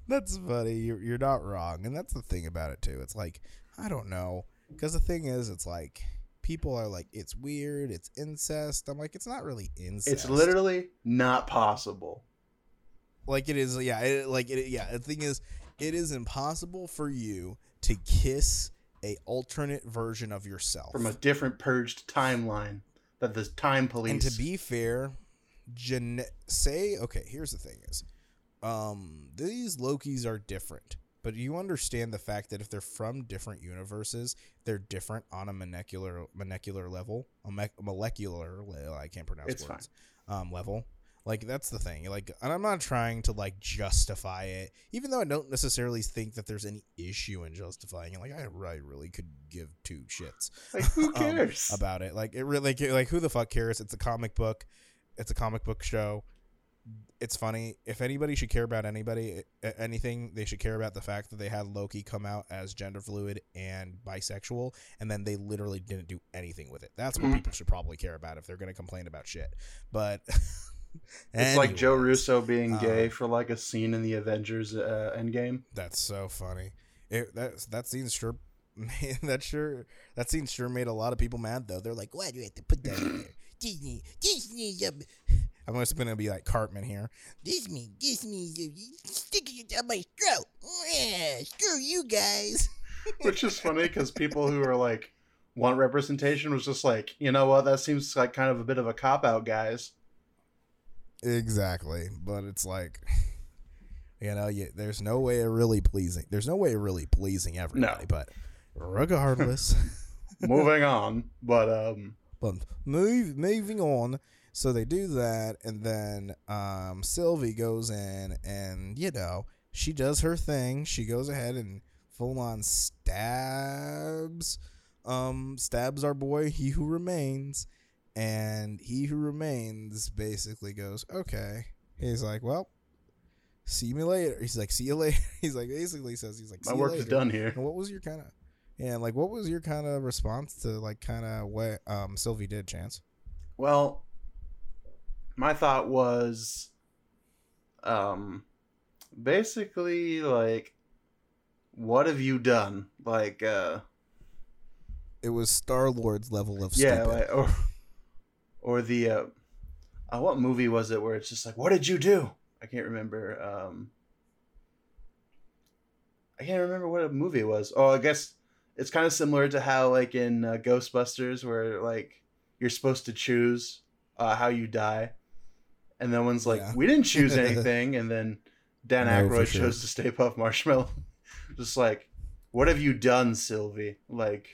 that's funny. You're, you're not wrong. And that's the thing about it, too. It's like, I don't know. Because the thing is, it's like, people are like, it's weird. It's incest. I'm like, it's not really incest. It's literally not possible. like it is. Yeah. It, like, it, yeah. The thing is, it is impossible for you to kiss a alternate version of yourself. from a different purged timeline that the time police And to be fair, Jan- say okay. Here's the thing: is um these Lokis are different, but you understand the fact that if they're from different universes, they're different on a molecular molecular level, a me- molecular. le- I can't pronounce It's words. Um, level. Like that's the thing. Like, and I'm not trying to like justify it, even though I don't necessarily think that there's any issue in justifying it. Like, I, I really could give two shits like who um, cares about it. Like it really, like, like who the fuck cares? It's a comic book. It's a comic book show. It's funny. If anybody should care about anybody, anything, they should care about the fact that they had Loki come out as gender fluid and bisexual, and then they literally didn't do anything with it. That's what Mhm. people should probably care about if they're going to complain about shit. But it's like Joe Russo being uh, gay for like a scene in the Avengers uh, Endgame. That's so funny. It, that that scene sure, that sure, that scene sure made a lot of people mad though. They're like, "Why do you have to put that in there?" Disney, Disney. I'm just gonna be like Cartman here. Disney, Disney, sticking it down my throat. Yeah, screw you guys. which is funny because people who are like want representation was just like you know what that seems like kind of a bit of a cop out guys Exactly, but it's like, you know, you, there's no way of really pleasing. There's no way of really pleasing everybody. But regardless. moving on but um But move, moving on. So they do that, and then um, Sylvie goes in, and you know she does her thing. She goes ahead and full on stabs um stabs our boy he who remains and he who remains basically goes okay he's like well see me later he's like see you later he's like basically says he's like My "See you work is later." done here. and what was your kind of yeah like what was your kind of response to like kind of what um sylvie did chance Well, my thought was um basically like what have you done? Like uh it was star lord's level of yeah, stupid. like, or or the uh, uh what movie was it where it's just like what did you do? I can't remember um I can't remember what a movie it was. Oh, I guess it's kind of similar to how like in uh, Ghostbusters where like you're supposed to choose uh, how you die. And then one's like, Yeah. "We didn't choose anything," and then Dan No, Aykroyd sure. chose to Stay Puft Marshmallow. Just like, what have you done, Sylvie? Like,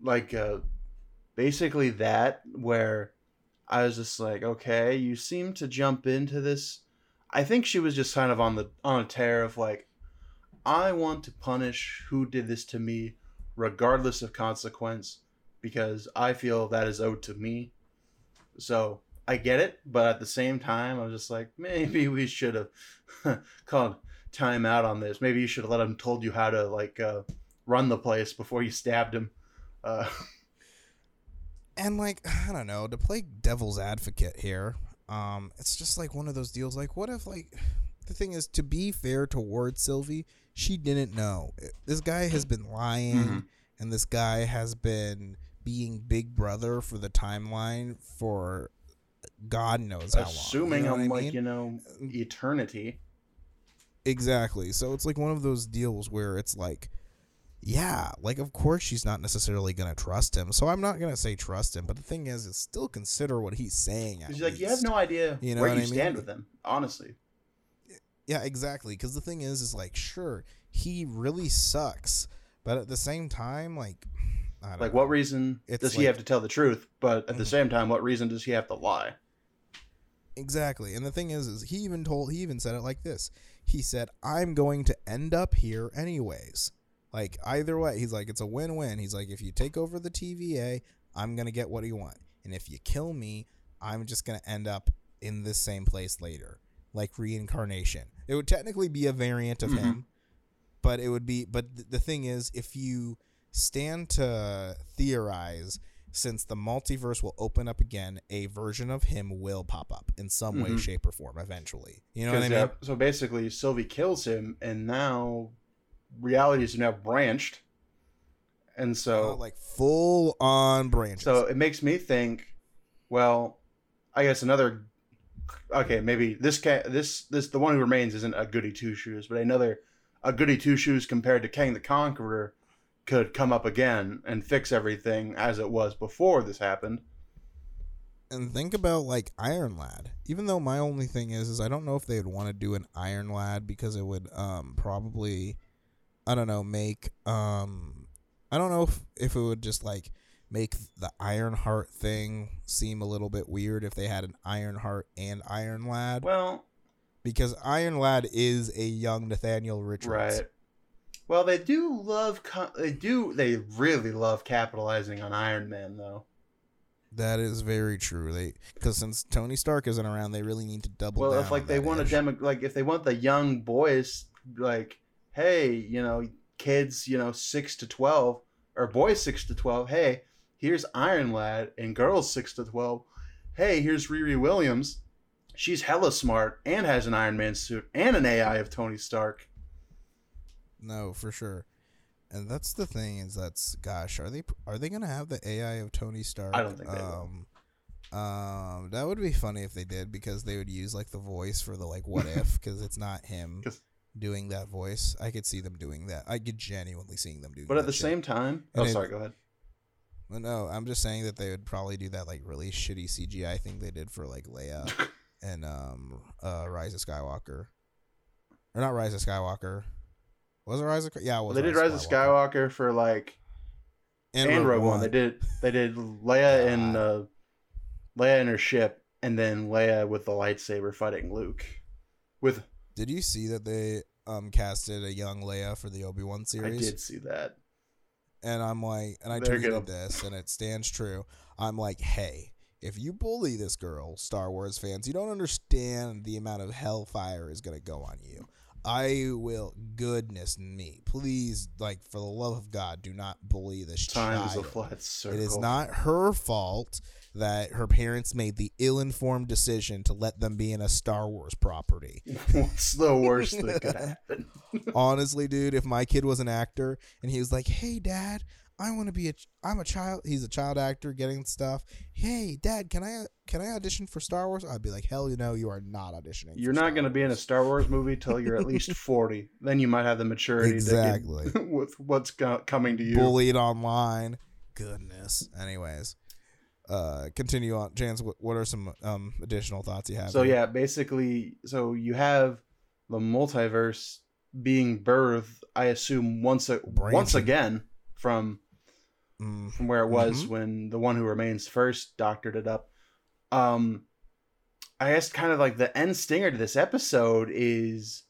like, uh, basically that where I was just like, okay, you seem to jump into this. I think she was just kind of on the on a tear of like, I want to punish who did this to me, regardless of consequence, because I feel that is owed to me. So I get it, but at the same time, I was just like, maybe we should have called time out on this. Maybe you should have let him told you how to like uh, run the place before you stabbed him. Uh, and like i don't know to play devil's advocate here um it's just like one of those deals like what if like the thing is to be fair towards sylvie she didn't know this guy has been lying Mhm. and this guy has been being big brother for the timeline for god knows how long assuming you know I'm like mean? you know eternity. Exactly. So it's like one of those deals where it's like, yeah, like of course she's not necessarily gonna trust him. So I'm not gonna say trust him, but the thing is, is still consider what he's saying. She's like, you have no idea You know where you I mean? stand with him. Honestly, Yeah, exactly. Because the thing is, is like, sure, he really sucks, but at the same time, like, I don't like know. what reason It's does he have to tell the truth? But at the Mhm. same time, what reason does he have to lie? Exactly. And the thing is is he even told he even said it like this. He said, "I'm going to end up here anyways." Like either way, he's like it's a win-win. He's like if you take over the TVA, I'm going to get what you want. And if you kill me, I'm just going to end up in this same place later. Like reincarnation. It would technically be a variant of Mhm. him, but it would be but th- the thing is if you stand to theorize since the multiverse will open up again, a version of him will pop up in some way, Mhm. shape, or form eventually. You know what I mean? yeah, so basically, Sylvie kills him, and now realities are now branched, and so Oh, like full on branches. So it makes me think, well, I guess another okay, maybe this ca this this the one who remains isn't a goody two shoes, but another a goody two shoes compared to Kang the Conqueror could come up again and fix everything as it was before this happened. and think about like Iron Lad. Even though my only thing is, is I don't know if they'd want to do an Iron Lad because it would um probably, I don't know, make um, I don't know if if it would just like make the Ironheart thing seem a little bit weird if they had an Ironheart and Iron Lad Well, because Iron Lad is a young Nathaniel Richards. right. Well, they do love co- they do they really love capitalizing on Iron Man though. That is very true. They because since Tony Stark isn't around, they really need to double. well down if like on they want a demo like if they want the young boys like hey you know kids you know 6 to 12 or boys 6 to 12 hey here's iron lad and girls 6 to 12 hey here's riri williams she's hella smart and has an iron man suit and an ai of tony stark No, for sure. And that's the thing is that's gosh, are they are they gonna have the AI of Tony Stark? I don't think they will. um, Um, that would be funny if they did because they would use like the voice for the like what if because it's not him 'Cause- doing that voice. I could see them doing that. I could genuinely seeing them doing. That. But at the shit. same time And oh it- sorry go ahead Well, no, I'm just saying that they would probably do that like really shitty CGI thing they did for like Leia and um uh Rise of Skywalker, or not Rise of Skywalker. Was it Rise of? Yeah, it was. they did rise of skywalker for like and, and, Rogue Rogue One. They did they did Leia and uh, Leia and her ship, and then Leia with the lightsaber fighting Luke. With Did you see that they um casted a young Leia for the Obi Wan series? I did see that. and I'm like, and I They're tweeted gonna- this, and it stands true. I'm like, hey, if you bully this girl, Star Wars fans, you don't understand the amount of hellfire is gonna go on you. I will, goodness me, please, like for the love of God, do not bully this Time child. is a flat circle. It is not her fault that her parents made the ill-informed decision to let them be in a Star Wars property. What's the worst that could happen? Honestly, dude, if my kid was an actor and he was like, "Hey, dad, I want to be a, ch- I'm a child. He's a child actor getting stuff. Hey, dad, can I, can I audition for Star Wars? I'd be like, hell, you know, you are not auditioning. You're not going to be in a Star Wars movie till you're at least 40. Then you might have the maturity Exactly. to get with what's go- coming to you. bullied online. Goodness. Anyways, uh, continue on. Jans, what, what are some um additional thoughts you have? So here? yeah, basically, so you have the multiverse being birthed. I assume once a, once again from Mm, from where it was Mhm. when the one who remains first doctored it up. Um, I guess kind of like the end stinger to this episode is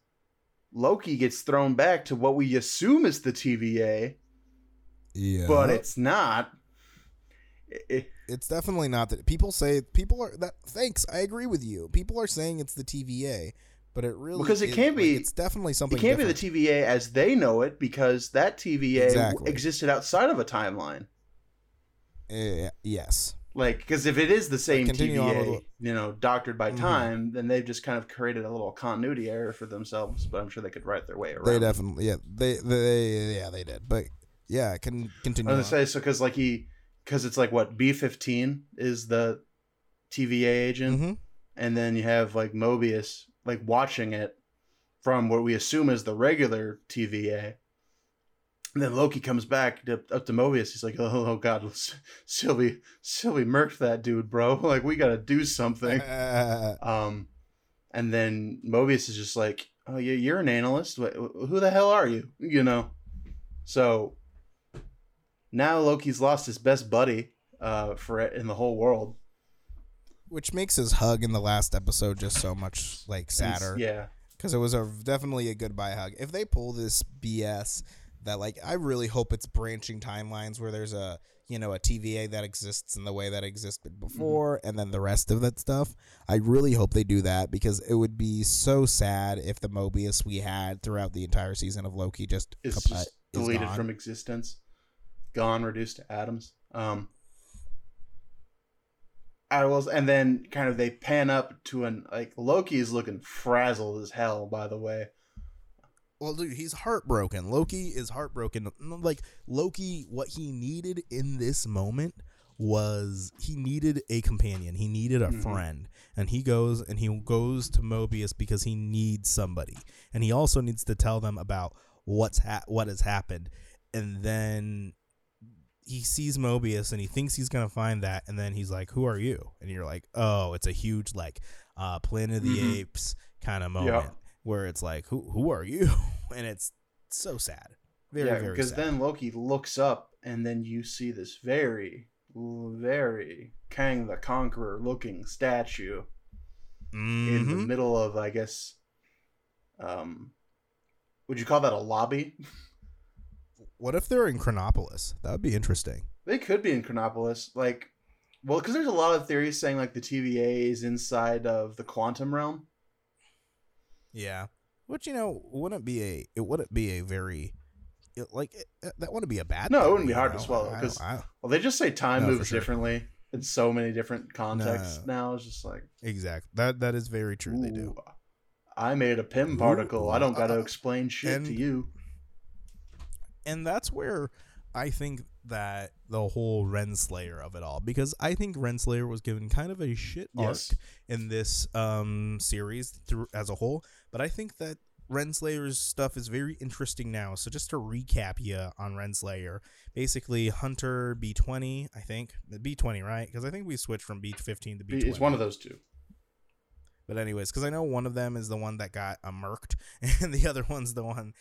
Loki gets thrown back to what we assume is the TVA, yeah, but it's not. It- it's definitely not that. People say people are that. Thanks, I agree with you. People are saying it's the TVA, but it really Because it is- can't like, be- It's definitely something. It can't different. be the TVA as they know it because that TVA Exactly. existed outside of a timeline. Eh, yes. Like, because if it is the same TVA, with- you know, doctored by Mhm. time, then they've just kind of created a little continuity error for themselves. But I'm sure they could write their way around. They it. definitely, yeah, they, they, yeah, they did. But yeah, can continue. I was gonna say so because like he because it's like what B fifteen is the TVA agent, Mhm. and then you have like Mobius like watching it from what we assume is the regular TVA. And then Loki comes back to, up to Mobius. He's like, "Oh, oh God, Sylvie, Sylvie murked that dude, bro. Like, we gotta do something." Um, and then Mobius is just like, "Oh, yeah, you're an analyst. Wh- wh- Who the hell are you?" You know. So now Loki's lost his best buddy uh, for it in the whole world. Which makes his hug in the last episode just so much like sadder. Yeah. because it was a definitely a goodbye hug. If they pull this BS, that like I really hope it's branching timelines where there's a you know a TVA that exists in the way that existed before, and then the rest of that stuff. I really hope they do that because it would be so sad if the Mobius we had throughout the entire season of Loki just just is deleted gone. from existence, gone, reduced to atoms. Um, I was, and then kind of they pan up to an like Loki is looking frazzled as hell. By the way, Well, dude, he's heartbroken. Loki is heartbroken. Like Loki, what he needed in this moment was he needed a companion. He needed a Mhm. friend, and he goes and he goes to Mobius because he needs somebody, and he also needs to tell them about what's ha- what has happened, and then he sees Mobius and he thinks he's gonna find that, and then he's like, "Who are you?" And you're like, "Oh, it's a huge like uh, Planet of the Mhm. Apes kind of moment." where it's like, who who are you? And it's so sad. Very, yeah, because then Loki looks up, and then you see this very, very Kang the Conqueror looking statue in the Mhm. middle of, I guess, um, would you call that a lobby? What if they're in Chronopolis? That would be interesting. They could be in Chronopolis, like, well, because there's a lot of theories saying like the TVA is inside of the quantum realm. Yeah. Which you know wouldn't be a it wouldn't be a very it, like it, that wouldn't be a bad. No, it wouldn't be hard to swallow, because Well, they just say time No, moves sure. differently in so many different contexts No. now. It's just like, exactly that that is very true. They do. I made a Pym particle. I don't got to Uh, explain shit to you. And that's where I think that the whole Renslayer of it all, because I think Renslayer was given kind of a shit Yes. arc in this um series through as a whole, but I think that Renslayer's stuff is very interesting now. So just to recap you on Renslayer, basically Hunter B twenty, I think B twenty, right? Because I think we switched from B fifteen to B twenty. It's one of those two. But anyways, because I know one of them is the one that got uh, murked, and the other one's the one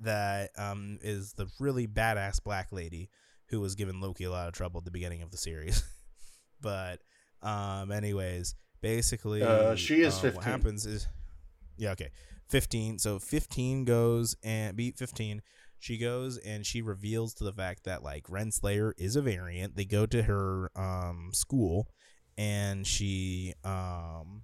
that um is the really badass black lady who was giving Loki a lot of trouble at the beginning of the series. but um, anyways, basically, Uh, she is uh, 15. What happens is, yeah, okay. 15. So 15 goes and beat 15. She goes and she reveals to the fact that like Renslayer is a variant. They go to her um school and she um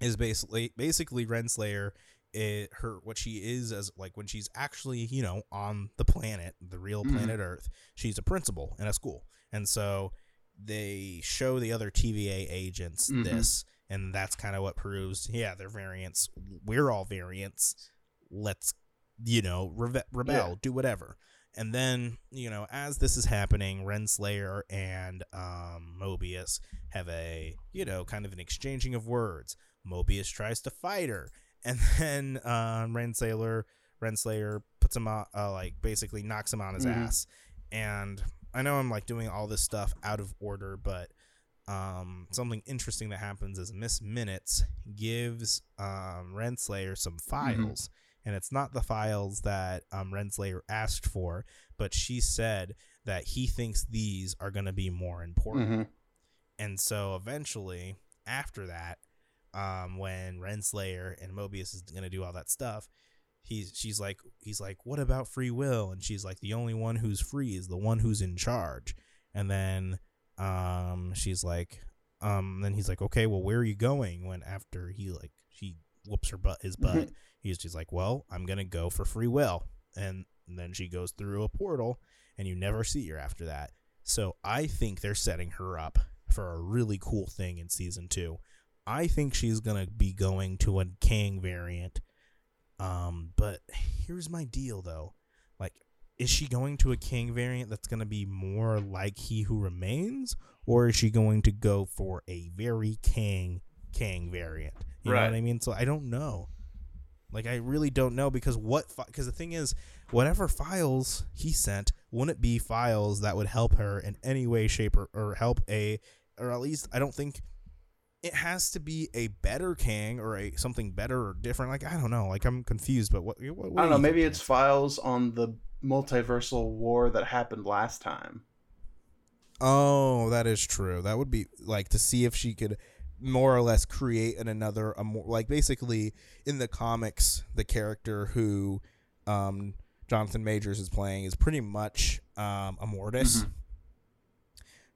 is basically basically Renslayer it, her what she is as like when she's actually you know on the planet the real Mhm. planet earth she's a principal in a school and so they show the other tva agents Mhm. this and that's kind of what proves yeah they're variants we're all variants let's you know reve- rebel Yeah. do whatever and then you know as this is happening renslayer and um, mobius have a you know kind of an exchanging of words mobius tries to fight her and then um, renslayer renslayer puts him on uh, like basically knocks him on his Mhm. ass and i know i'm like doing all this stuff out of order but um, something interesting that happens is Miss Minutes gives um, Renslayer some files, and it's not the files that um, Renslayer asked for, but she said that he thinks these are going to be more important. Mhm. And so eventually, after that, um, when Renslayer and Mobius is gonna do all that stuff, he's she's like he's like, What about free will? And she's like, The only one who's free is the one who's in charge. And then um she's like um then he's like, Okay, well where are you going? When after he like she whoops her butt his butt, he's just like, Well, I'm gonna go for free will. And then she goes through a portal and you never see her after that. So I think they're setting her up for a really cool thing in season two. I think she's gonna be going to a Kang variant. Um, but here's my deal though. Like, is she going to a Kang variant that's gonna be more like He Who Remains, or is she going to go for a very Kang Kang variant? You know what I mean? So I don't know. Like I really don't know because what because the thing is, whatever files he sent wouldn't be files that would help her in any way, shape, or, or help a or at least I don't think it has to be a better Kang or a something better or different. Like I don't know. Like I'm confused. But what? what, what I do don't know. Maybe it's files on the multiversal war that happened last time. Oh, that is true. That would be like to see if she could more or less create an another a more like basically in the comics the character who um Jonathan Majors is playing is pretty much um Immortus. Mhm.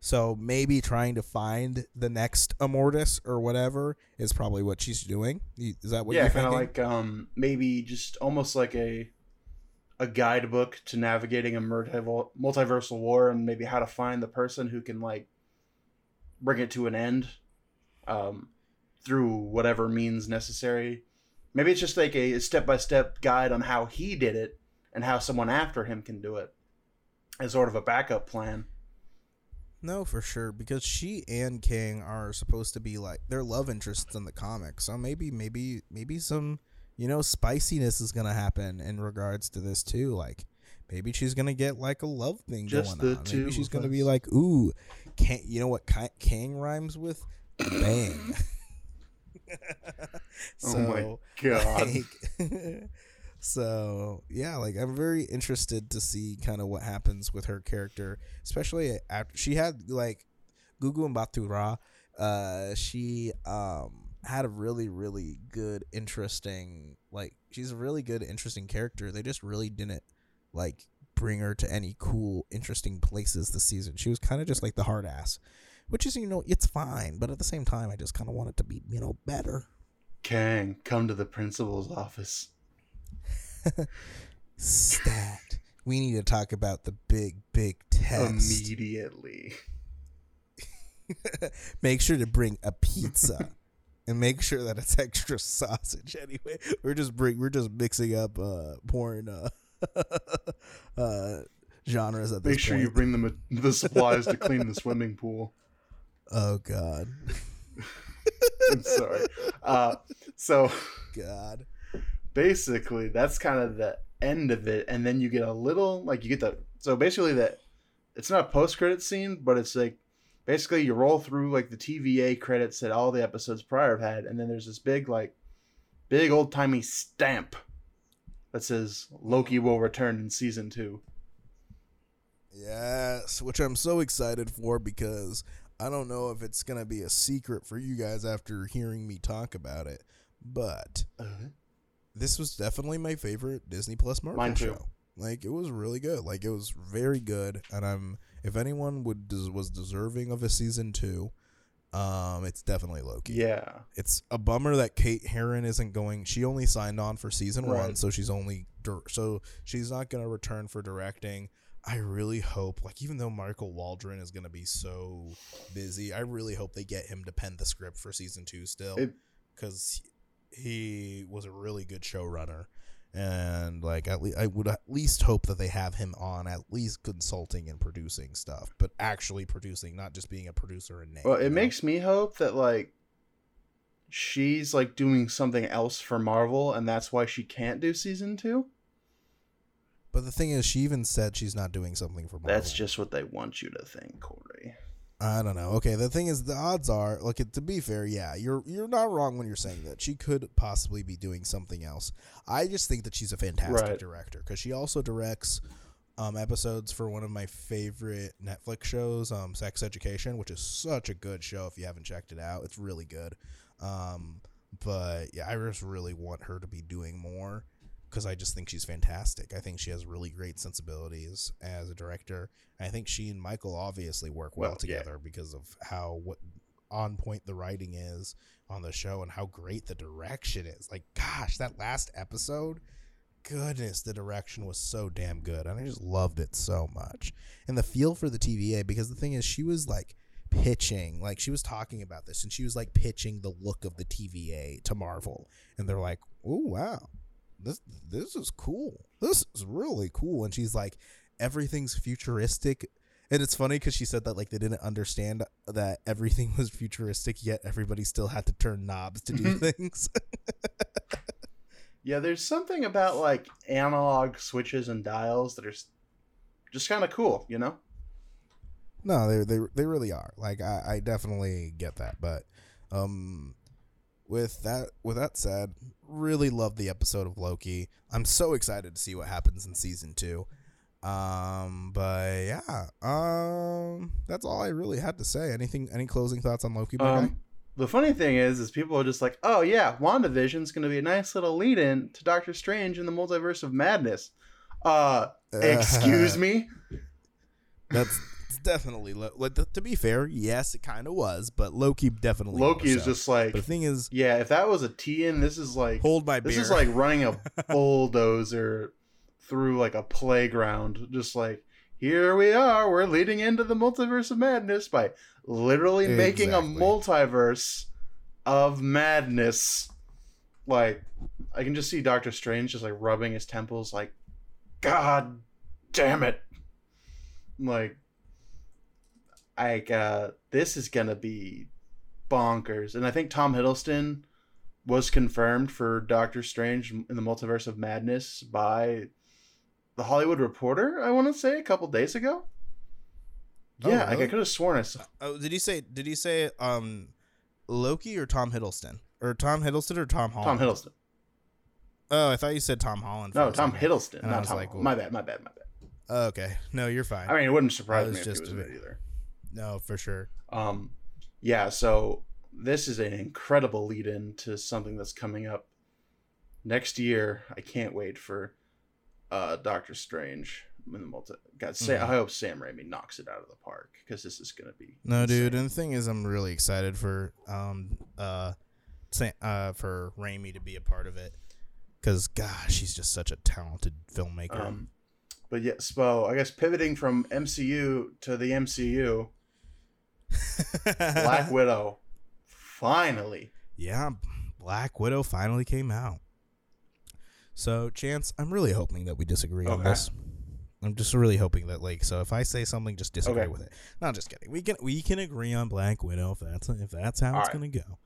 So maybe trying to find the next Immortus or whatever is probably what she's doing. Is that what yeah, kind of like um maybe just almost like a a guidebook to navigating a multiversal war and maybe how to find the person who can like bring it to an end um through whatever means necessary. Maybe it's just like a step-by-step guide on how he did it and how someone after him can do it as sort of a backup plan. No, for sure, because she and Kang are supposed to be like their love interests in the comics. So maybe, maybe, maybe some, you know, spiciness is gonna happen in regards to this too. Like, maybe she's gonna get like a love thing Just going the on. two Maybe she's gonna be like, ooh, Kang, you know what Ki- Kang rhymes with? Bang. oh my god. like, so yeah, like I'm very interested to see kind of what happens with her character, especially after she had like Gugu Mbatha-Raw. Uh, she um had a really really good interesting like she's a really good interesting character. They just really didn't like bring her to any cool interesting places this season. She was kind of just like the hard ass, which is you know it's fine, but at the same time I just kind of want it to be you know better. Kang, come to the principal's office. Stat. We need to talk about the big, big test. Immediately. make sure to bring a pizza. and make sure that it's extra sausage anyway. We're just bring we're just mixing up uh porn uh uh genres at this Make sure you bring them the supplies to clean the swimming pool. Oh god. I'm sorry. Uh, so God. Basically, that's kind of the end of it, and then you get a little like you get the so basically that it's not a post credit scene, but it's like basically you roll through like the TVA credits that all the episodes prior have had, and then there's this big like big old timey stamp that says Loki will return in season two. Yes, which I'm so excited for because I don't know if it's gonna be a secret for you guys after hearing me talk about it, but uh-huh. This was definitely my favorite Disney Plus Marvel Mine too. show. Like it was really good. Like it was very good. And I'm if anyone would des- was deserving of a season two, um, it's definitely Loki. Yeah. It's a bummer that Kate Herron isn't going. She only signed on for season one, so she's only dir- so she's not going to return for directing. I really hope, like, even though Michael Waldron is going to be so busy, I really hope they get him to pen the script for season two still, because he was a really good showrunner, and like at least I would at least hope that they have him on at least consulting and producing stuff, but actually producing, not just being a producer and name. Well, you it know? makes me hope that like she's like doing something else for Marvel, and that's why she can't do season two. But the thing is, she even said she's not doing something for Marvel. That's just what they want you to think, Corey. I don't know. Okay, the thing is, the odds are, look, it- to be fair, yeah, you're you're not wrong when you're saying that she could possibly be doing something else. I just think that she's a fantastic Right. director because she also directs um, episodes for one of my favorite Netflix shows, um, Sex Education, which is such a good show. If you haven't checked it out, it's really good. Um, but yeah, I just really want her to be doing more because I just think she's fantastic. I think she has really great sensibilities as a director. I think she and Michael obviously work well, Well, yeah. together because of how what on point the writing is on the show and how great the direction is. Like, gosh, that last episode, goodness, the direction was so damn good, and I just loved it so much. And the feel for the TVA, because the thing is, she was like pitching, like she was talking about this, and she was like pitching the look of the TVA to Marvel, and they're like, "Oh wow, this this is cool. This is really cool." And she's like, "Everything's futuristic." And it's funny because she said that like they didn't understand that everything was futuristic, yet everybody still had to turn knobs to do things. Yeah, there's something about like analog switches and dials that are just kind of cool, you know? No, they they they really are. Like I, I definitely get that, but um with that with that said, really love the episode of Loki. I'm so excited to see what happens in season 2. Um but yeah, um that's all I really had to say. Anything any closing thoughts on Loki. Um, the funny thing is, is people are just like, oh yeah, WandaVision's going to be a nice little lead-in to Doctor Strange in the Multiverse of Madness. Uh, excuse me? That's it's definitely lo- like th- to be fair, yes, it kind of was, but Loki definitely Loki is just like, But the thing is, yeah, if that was a T-in, this is like, hold my this is like running a bulldozer through like a playground. Just like, here we are, we're leading into the Multiverse of Madness by literally making a multiverse of madness. Like, I can just see Doctor Strange just like rubbing his temples, like, God damn it. Like, like, uh, this is gonna be bonkers. And I think Tom Hiddleston was confirmed for Doctor Strange in the Multiverse of Madness by the Hollywood Reporter, I want to say, a couple days ago. Oh, Yeah, like I could have sworn I saw. Oh, did he say? Did he say um, Loki or Tom Hiddleston or Tom Hiddleston or Tom Tom Hiddleston. Oh, I thought you said Tom Holland. No, Tom. Hiddleston. And Not Tom. like, my bad, my bad, my bad. Oh, okay, no, you're fine. I mean, it wouldn't surprise me if just he was a bit- it either. No, for sure. Um, yeah, so this is an incredible lead in to something that's coming up next year. I can't wait for uh Doctor Strange in the multi. God, say, Mhm. I hope Sam Raimi knocks it out of the park because this is gonna be No, dude, and the thing is, I'm really excited for um uh, Sa- uh for Raimi to be a part of it because gosh, he's just such a talented filmmaker. Um, but yeah, Spo, I guess pivoting from MCU to the MCU, Black Widow, finally. yeah, Black Widow finally came out. So, Chance, I'm really hoping that we disagree on this. I'm just really hoping that, like, so if I say something, just disagree Okay. with it. No, just kidding. We can we can agree on Black Widow if that's if that's how it's Alright. gonna go.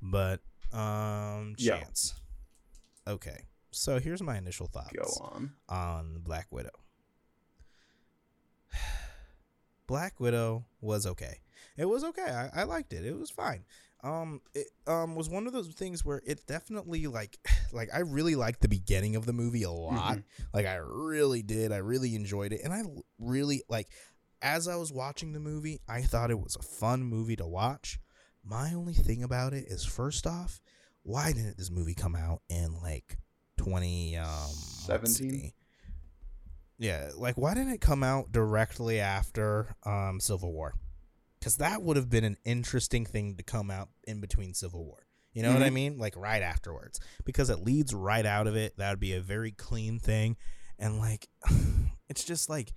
But, um. Chance. Okay, so here's my initial thoughts Go on. on Black Widow. Black Widow was okay. It was okay. I, I liked it. It was fine. Um, it um was one of those things where it definitely like like I really liked the beginning of the movie a lot. Like I really did. I really enjoyed it, and I really like as I was watching the movie, I thought it was a fun movie to watch. My only thing about it is first off, why didn't this movie come out in like 20 um 17? see. Yeah, like why didn't it come out directly after um Civil War? Cuz that would have been an interesting thing to come out in between Civil War. You know what I Mhm. mean? Like right afterwards because it leads right out of it. That would be a very clean thing and like it's just like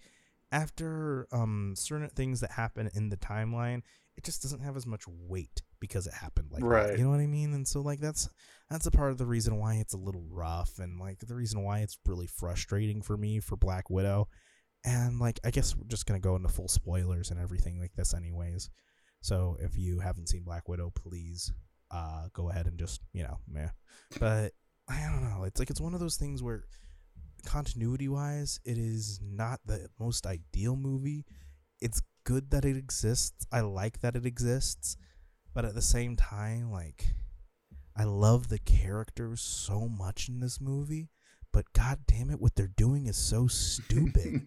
after um certain things that happen in the timeline it just doesn't have as much weight because it happened like that. Right. You know what I mean? And so like that's that's a part of the reason why it's a little rough and like the reason why it's really frustrating for me for Black Widow. And like I guess we're just gonna go into full spoilers and everything like this anyways. So if you haven't seen Black Widow, please uh go ahead and just, you know, meh. But I don't know. It's like it's one of those things where continuity wise, it is not the most ideal movie. It's good that it exists. I like that it exists. But at the same time, like I love the characters so much in this movie, but god damn it, what they're doing is so stupid.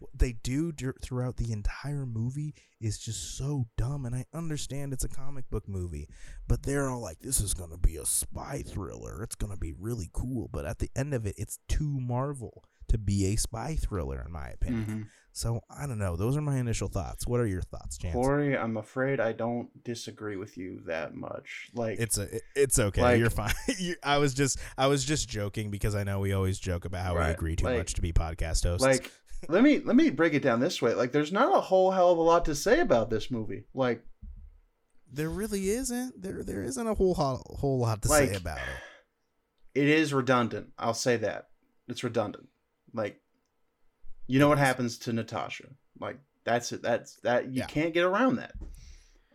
what they do throughout the entire movie is just so dumb and i understand it's a comic book movie but they're all like this is going to be a spy thriller it's going to be really cool but at the end of it it's too marvel to be a spy thriller in my opinion Mhm. So i don't know those are my initial thoughts what are your thoughts Chance? Corey, I'm afraid I don't disagree with you that much. Like it's a it's okay Like- you're fine you, i was just i was just joking because i know we always joke about how we agree too like- much to be podcast hosts like let me let me break it down this way. Like there's not a whole hell of a lot to say about this movie. Like there really isn't there there isn't a whole ho- whole lot to Like- say about it it is redundant. I'll say that. It's redundant. Like you know what happens to Natasha. Like that's it. That's that you Yeah. can't get around that.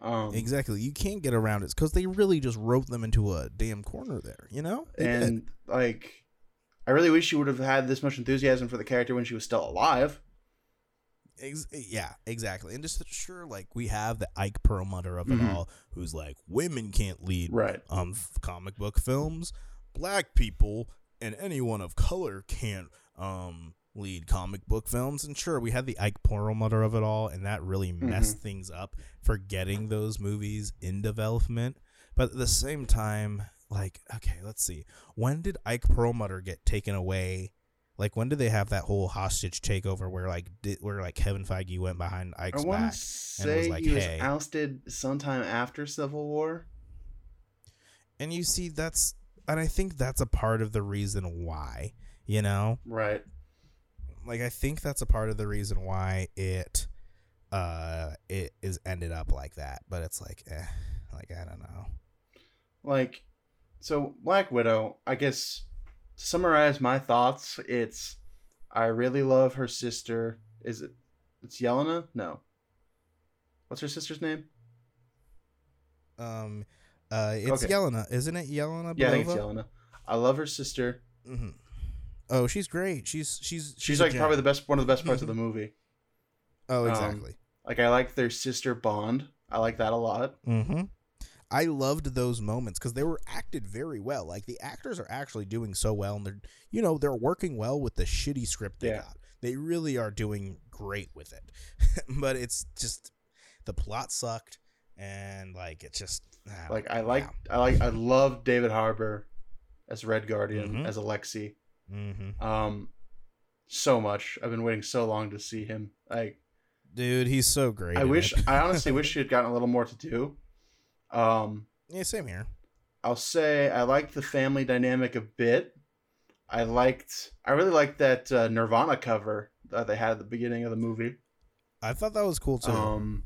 Um Exactly. You can't get around it because they really just wrote them into a damn corner there. You know. They did. and like I really wish she would have had this much enthusiasm for the character when she was still alive. Ex- yeah, exactly. And just sure, like we have the Ike Perlmutter of it Mhm. all, who's like, women can't lead Right. um comic book films. Black people and anyone of color can't um lead comic book films. And sure, we had the Ike Perlmutter of it all, and that really mm-hmm. messed things up for getting those movies in development. But at the same time, like, okay, let's see. When did Ike Perlmutter get taken away? Like, when did they have that whole hostage takeover where, like, did, where like Kevin Feige went behind Ike's back? to and was like, he was "Hey." ousted sometime after Civil War. And you see, that's, and I think that's a part of the reason why, you know? Right. Like I think that's a part of the reason why it uh it is ended up like that. But it's like eh, like I don't know. Like so Black Widow, I guess to summarize my thoughts, it's I really love her sister. Is it it's Yelena? No. What's her sister's name? Um uh it's Okay. Yelena, isn't it Yelena? Yeah, I think it's Yelena. I love her sister. Mhm. Oh, she's great. She's she's She's, a like gem. probably the best one of the best parts of the movie. Oh, um, exactly. Like I like their sister bond. I like that a lot. Mm-hmm. I loved those moments because they were acted very well. Like the actors are actually doing so well, and they're you know they're working well with the shitty script they Yeah. got. They really are doing great with it, but it's just the plot sucked, and like it just ah, Like I like yeah. I like I love David Harbour as Red Guardian, Mhm. as Alexei. Mhm. Um so much. I've been waiting so long to see him. Like dude, he's so great. I wish. I honestly wish he had gotten a little more to do. Um yeah, same here. I'll say I liked the family dynamic a bit. I liked I really liked that uh, Nirvana cover that they had at the beginning of the movie. I thought that was cool too. Um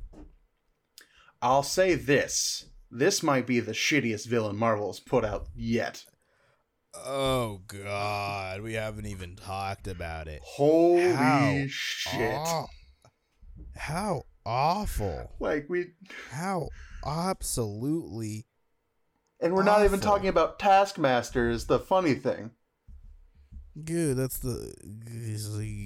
I'll say this. This might be the shittiest villain Marvel's put out yet. Oh God, we haven't even talked about it. Holy How shit. Aw- how awful. Like we How absolutely and we're not even talking about Taskmaster is the funny thing. good. That's the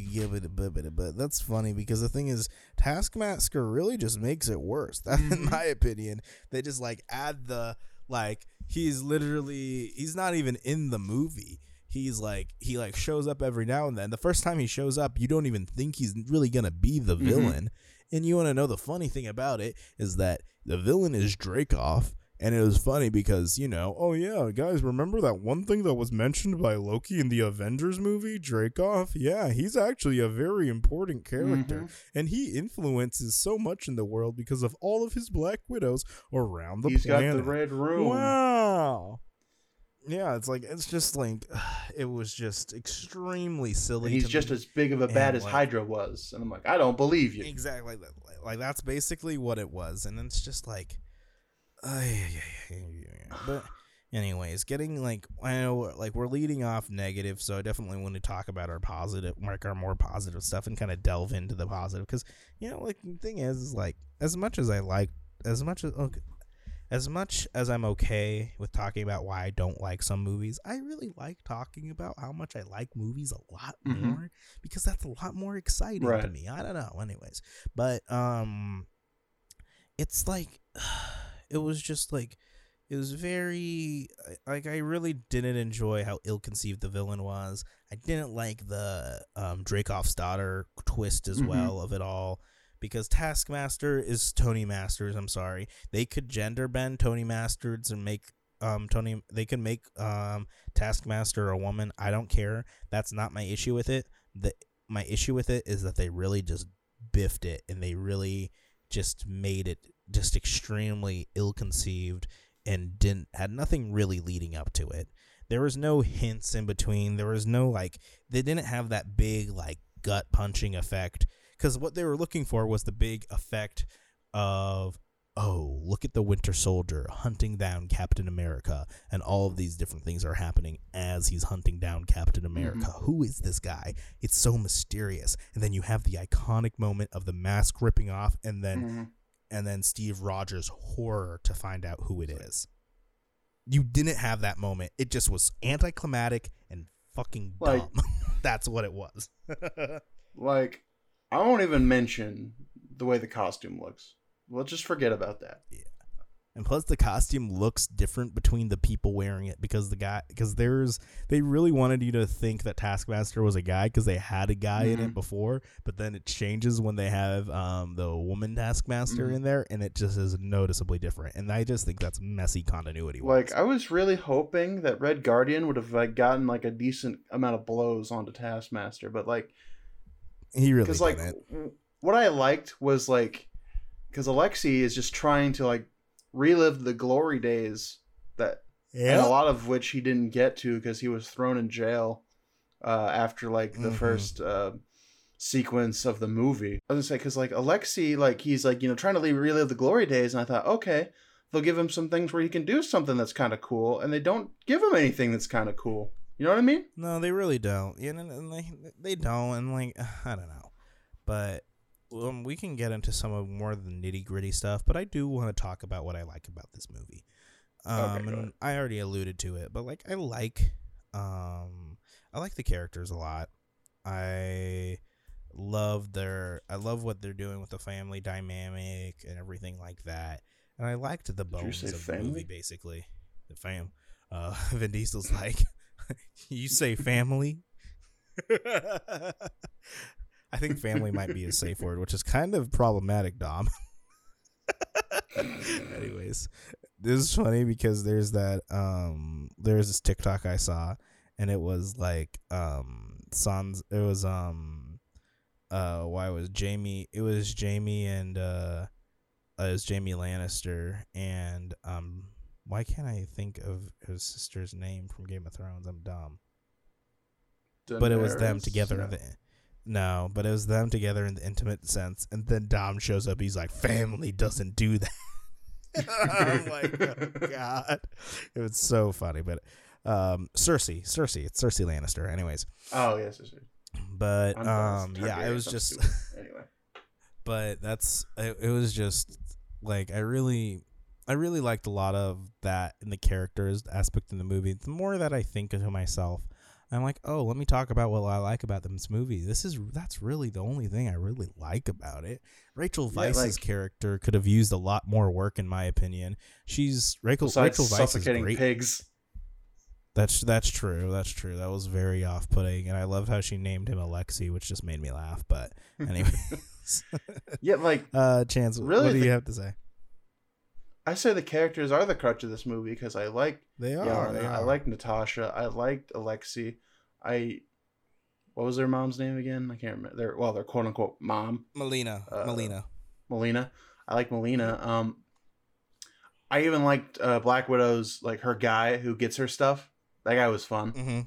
yeah, but, that's funny because the thing is, Taskmaster really just makes it worse. That, in Mhm. my opinion, they just like add the like he's literally he's not even in the movie. He's like he like shows up every now and then. The first time he shows up, you don't even think he's really gonna be the Mhm. villain. And you want to know the funny thing about it is that the villain is Dreykov, And it was funny because, you know, oh yeah, guys, remember that one thing that was mentioned by Loki in the Avengers movie, Dreykov? Yeah, he's actually a very important character. Mm-hmm. And he influences so much in the world because of all of his Black Widows around the planet. He's got the red room. Wow. Yeah, it's like it's just like it was just extremely silly. And he's just me. as big of a And, bad as like- Hydra was. And I'm like, I don't believe you. exactly like, like that's basically what it was, and it's just like, ay, ay, ay, ay. but anyways, getting like I know like we're leading off negative, so I definitely want to talk about our positive, like our more positive stuff, and kind of delve into the positive because you know like the thing is, is like as much as I like, as much as okay, as much as I'm okay with talking about why I don't like some movies, I really like talking about how much I like movies a lot Mhm. more because that's a lot more exciting to me. I don't know. Anyways, but um, it's like it was just like it was very like I really didn't enjoy how ill-conceived the villain was. I didn't like the um Dreykov's daughter twist as Mhm. well of it all because Taskmaster is Tony Masters. I'm sorry, they could gender bend Tony Masters and make um Tony. They could make um Taskmaster a woman. I don't care. That's not my issue with it. The my issue with it is that they really just biffed it and they really just made it just extremely ill-conceived and didn't had nothing really leading up to it. There was no hints in between. There was no like they didn't have that big like gut punching effect because what they were looking for was the big effect of oh look at the Winter Soldier hunting down Captain America and all of these different things are happening as he's hunting down Captain America. Who is this guy? It's so mysterious. And then you have the iconic moment of the mask ripping off and then Mhm. And then Steve Rogers' horror to find out who it is. You didn't have that moment. It just was anticlimactic and fucking Like- dumb. That's what it was. Like, I won't even mention the way the costume looks. Let's just forget about that. And plus the costume looks different between the people wearing it because the guy because there's they really wanted you to think that Taskmaster was a guy because they had a guy in it Mhm. before, but then it changes when they have um the woman Taskmaster Mhm. in there and it just is noticeably different. And I just think that's messy continuity. Like, I was really hoping that Red Guardian would have like gotten like a decent amount of blows onto Taskmaster, but like, he really because like what I liked was like, because Alexei is just trying to like relive the glory days that and a lot of which he didn't get to because he was thrown in jail uh, after like the Mhm. first uh, sequence of the movie. I was gonna say because like Alexei, like he's like you know trying to le- relive the glory days, and I thought okay, they'll give him some things where he can do something that's kind of cool, and they don't give him anything that's kind of cool. You know what I mean? No, they really don't. And- and they they don't, and like I don't know, but um, we can get into some of more of the nitty gritty stuff. But I do want to talk about what I like about this movie. Um, Okay, and. I already alluded to it, but like I like, um, I like the characters a lot. I love their, I love what they're doing with the family dynamic and everything like that. And I liked the bones of the family? movie, basically. The fam. Uh, Vin Diesel's like, you say family? I think family might be a safe word, which is kind of problematic, Dom. Anyways, this is funny because there's that um there's this TikTok I saw and it was like um Sans it was um uh why was Jaime it was Jaime and uh uh, it was Jaime Lannister and um why can't I think of his sister's name from Game of Thrones? I'm dumb but it was them Daenerys? together No. No, but it was them together in the intimate sense, and then Dom shows up. He's like, "Family doesn't do that." I'm like, oh, God, it was so funny. But um, Cersei, Cersei, it's Cersei Lannister. Anyways, Oh yes, yes, yes. but um, yeah, it was just, anyway. but that's it, it was just like I really. I really liked a lot of that in the characters aspect in the movie. The more that I think to myself, I'm like, oh, let me talk about what I like about this movie. This is that's really the only thing I really like about it. Rachel Yeah, Weisz's like- character could have used a lot more work, in my opinion. She's Rachel. Rachel Weisz is suffocating great. pigs. That's that's true. That's true. That was very off-putting, and I loved how she named him Alexei, which just made me laugh. But anyway, Yeah, like uh, Chance, Really what do you have to say? I say the characters are the crutch of this movie because I like They are. Yelena, they I like Natasha, I liked Alexei, I what was their mom's name again? I can't remember. Their well, their quote unquote mom, Melina. uh, Melina. Melina. I like Melina. Um, I even liked uh, Black Widow's like her guy who gets her stuff. That guy was fun. hmm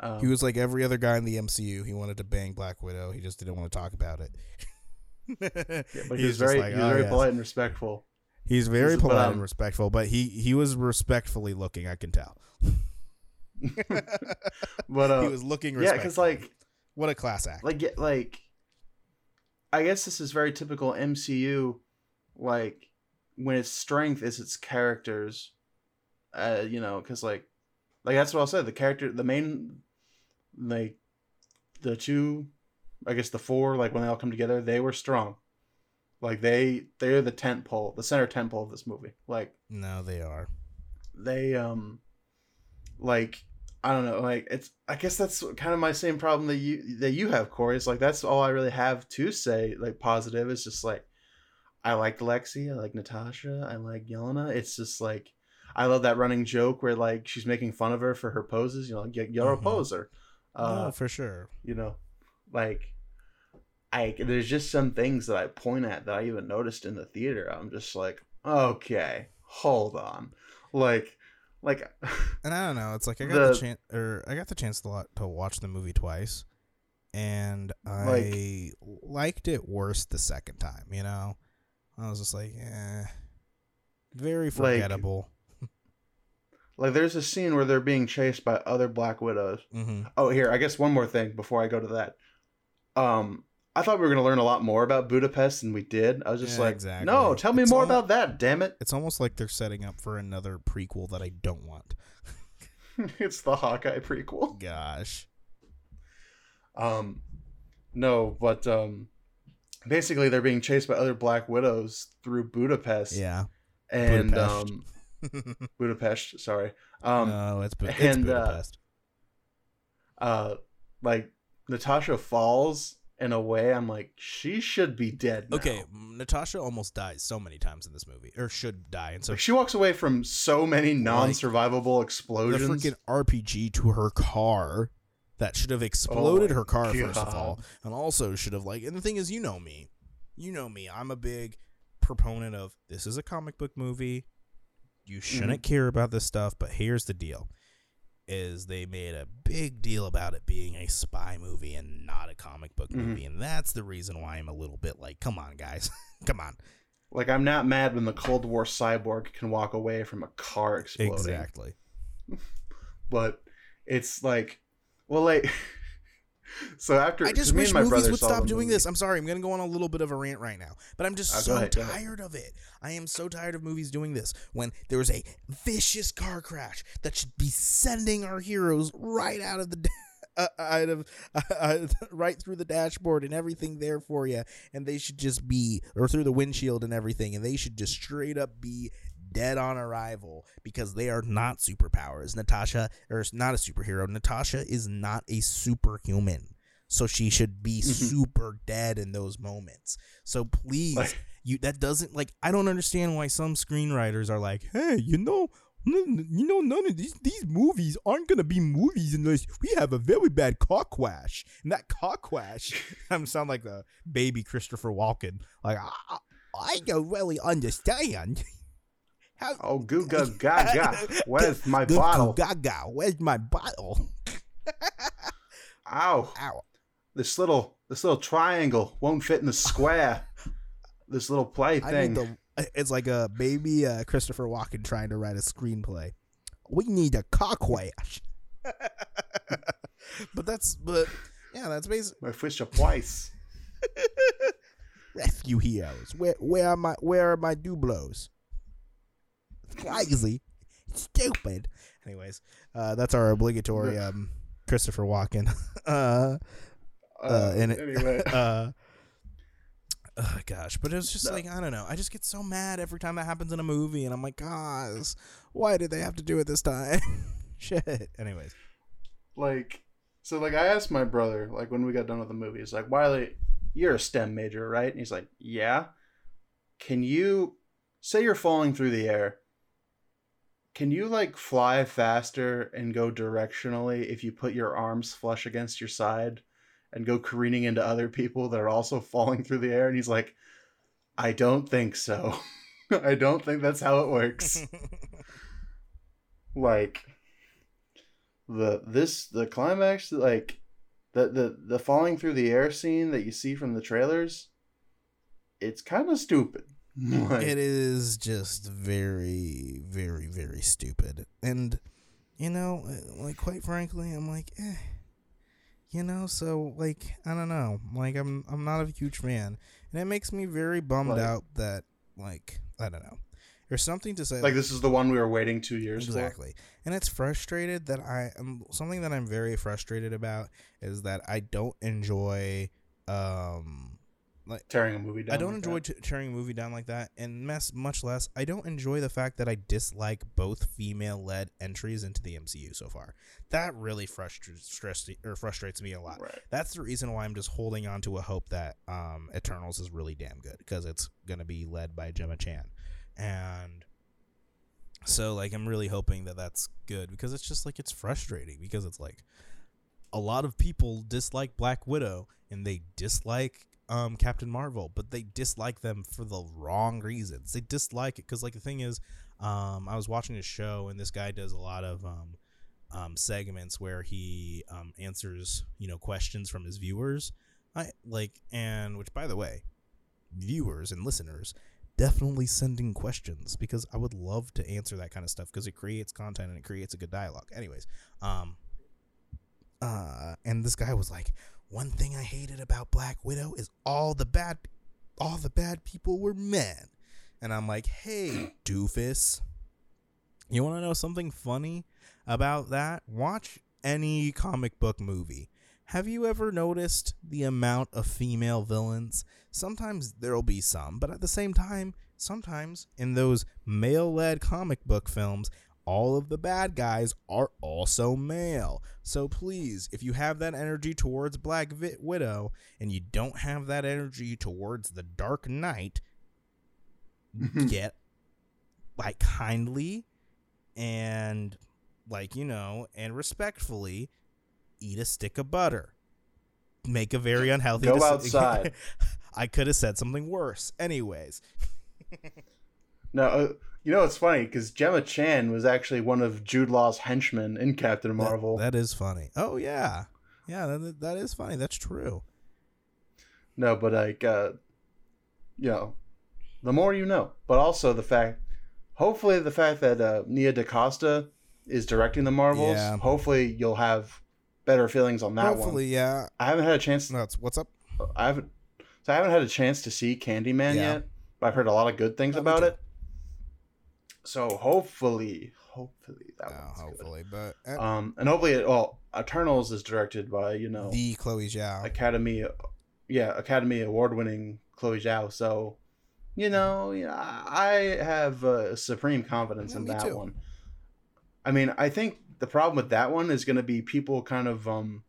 Um, He was like every other guy in the MCU. He wanted to bang Black Widow. He just didn't want to talk about it. yeah, but he He's was just very like, he was "Oh, very yes." polite and respectful. He's very He's- polite and respectful, but he he was respectfully looking. I can tell. But uh, he was looking. yeah, because like what a class act. like like I guess this is very typical MCU. Like when its strength is its characters, uh, you know, because like like that's what I'll say. The character, the main, like the two, I guess the four, like when they all come together, they were strong. Like they they're the tent pole, the center tent pole of this movie. Like no, they are. they um like I don't know, like it's I guess that's kind of my same problem that you that you have, Corey. It's like that's all I really have to say, like positive. It's just like I like Lexi, I like Natasha, I like Yelena. It's just like I love that running joke where like she's making fun of her for her poses, you know, like you're a Mhm. poser. Uh no, for sure. you know, like I there's just some things that I point at that I even noticed in the theater. I'm just like, okay, hold on, like, like, And I don't know. It's like I got the, The- chance, or I got the chance to lot to watch the movie twice, and I Like- liked it worse the second time. You know, I was just like, eh, very forgettable. like there's a scene where they're being chased by other Black Widows. hmm Oh, here, I guess one more thing before I go to that. Um, I thought we were gonna learn a lot more about Budapest than we did. I was just Yeah, like, exactly. no, tell me It's more almo- about that. Damn it! It's almost like they're setting up for another prequel that I don't want. it's the Hawkeye prequel. Gosh. Um, no, but um, basically they're being chased by other Black Widows through Budapest. Yeah. and Budapest. um, Budapest. Sorry. Um, no, it's, Bu- it's and, uh, Budapest. uh, like Natasha falls in a way. I'm like, she should be dead. now. okay, Natasha almost dies so many times in this movie, or should die, and so Like, she walks away from so many non-survivable the explosions. The freaking RPG to her car that should have exploded Oh her car first of all, and also should have like. And the thing is, you know me, you know me. I'm a big proponent of this is a comic book movie. You shouldn't Mm-hmm. care about this stuff, but here's the deal: is they made a big deal about it being a spy movie and not a comic book Mhm. movie, and that's the reason why I'm a little bit like, come on, guys, come on. Like I'm not mad when the Cold War cyborg can walk away from a car exploding. Exactly. But it's like, well, like. so after I just wish and my movies would stop doing movie. this. I'm sorry, I'm gonna go on a little bit of a rant right now, but I'm just Uh, so ahead, ahead. tired of it. I am so tired of movies doing this. When there was a vicious car crash that should be sending our heroes right out of the. Uh, out of uh, right through the dashboard and everything there for you and they should just be or through the windshield and everything and they should just straight up be dead on arrival because they are not superpowers natasha or is not a superhero natasha is not a superhuman so she should be Mhm. super dead in those moments. So please, Like- you that doesn't like I don't understand why some screenwriters are like, hey, you know, you know, none of these these movies aren't gonna be movies unless we have a very bad car crash. And that car crash, I'm sound like the baby Christopher Walken. Like I, I don't really understand. How Oh, goo ga gaga. Where's my Goo- bottle? goo Gaga, where's my bottle? Ow. Ow. This little this little triangle won't fit in the square. this little play I thing. need the. It's like a baby uh, Christopher Walken trying to write a screenplay. We need a car crash. but that's but yeah, that's basically My Fisher twice. rescue heroes. Where where are my where are my Duplos? Crazy, stupid. Anyways, uh, that's our obligatory um Christopher Walken. uh, uh, and it, anyway. uh, oh gosh, but it was just like I don't know. I just get so mad every time that happens in a movie, and I'm like, guys, why did they have to do it this time? Shit. Anyways, like so like I asked my brother, like when we got done with the movie, he's like, Wiley, you're a STEM major, right? And he's like, Yeah. Can you say you're falling through the air. Can you like fly faster and go directionally if you put your arms flush against your side and go careening into other people that are also falling through the air? And he's like, I don't think so. I don't think that's how it works. like the this the climax like the the the falling through the air scene that you see from the trailers it's kind of stupid Like, it is just very, very, very stupid. And, you know, uh, like, quite frankly, I'm like, eh. You know, so, like, I don't know. Like, I'm, I'm not a huge fan. And it makes me very bummed Like- out that, like, I don't know. There's something to say. like this is the one we were waiting two years Exactly. And it's frustrated that I am something that I'm very frustrated about is that I don't enjoy um for tearing a movie down I don't like enjoy t- tearing a movie down like that, and mess much less. I don't enjoy the fact that I dislike both female-led entries into the MCU so far. That really frustrates stress or frustrates me a lot. Right. That's the reason why I'm just holding on to a hope that um, Eternals is really damn good because it's gonna be led by Gemma Chan, and so like I'm really hoping that that's good because it's just like it's frustrating because it's like a lot of people dislike Black Widow and they dislike um, Captain Marvel, but they dislike them for the wrong reasons. They dislike it because, like, the thing is, um, I was watching a show and this guy does a lot of um, um, segments where he um, answers, you know, questions from his viewers. I like, and which, by the way, viewers and listeners definitely sending questions because I would love to answer that kind of stuff because it creates content and it creates a good dialogue. Anyways, um, uh, and this guy was like, one thing I hated about Black Widow is all the bad, all the bad people were men, and I'm like, hey, doofus, you want to know something funny about that? Watch any comic book movie. Have you ever noticed the amount of female villains? Sometimes there'll be some, but at the same time, sometimes in those male led comic book films, all of the bad guys are also male. So please, if you have that energy towards Black Widow and you don't have that energy towards the Dark Knight, get like kindly and like you know and respectfully eat a stick of butter. Make a very unhealthy. Go deci- outside. I could have said something worse. Anyways, no uh, you know it's funny because gemma chan was actually one of jude law's henchmen in captain that- marvel that is funny. Oh yeah, yeah, that, that is funny. That's true. no but like uh you know the more you know but also the fact hopefully the fact that uh nia dacosta is directing the marvels Yeah. hopefully you'll have better feelings on that Hopefully, one yeah. i haven't had a chance No, it's what's up. I haven't so I haven't had a chance to see Candyman Yeah. yet, but I've heard a lot of good things Oh, about it. So hopefully, hopefully that one's hopefully, but uh, Um, and hopefully, it, well, Eternals is directed by you know the Chloe Zhao. Academy, yeah, Academy Award-winning Chloe Zhao. So, you know, yeah, I have uh, supreme confidence Yeah, in that too. one. I mean, I think the problem with that one is going to be people kind of um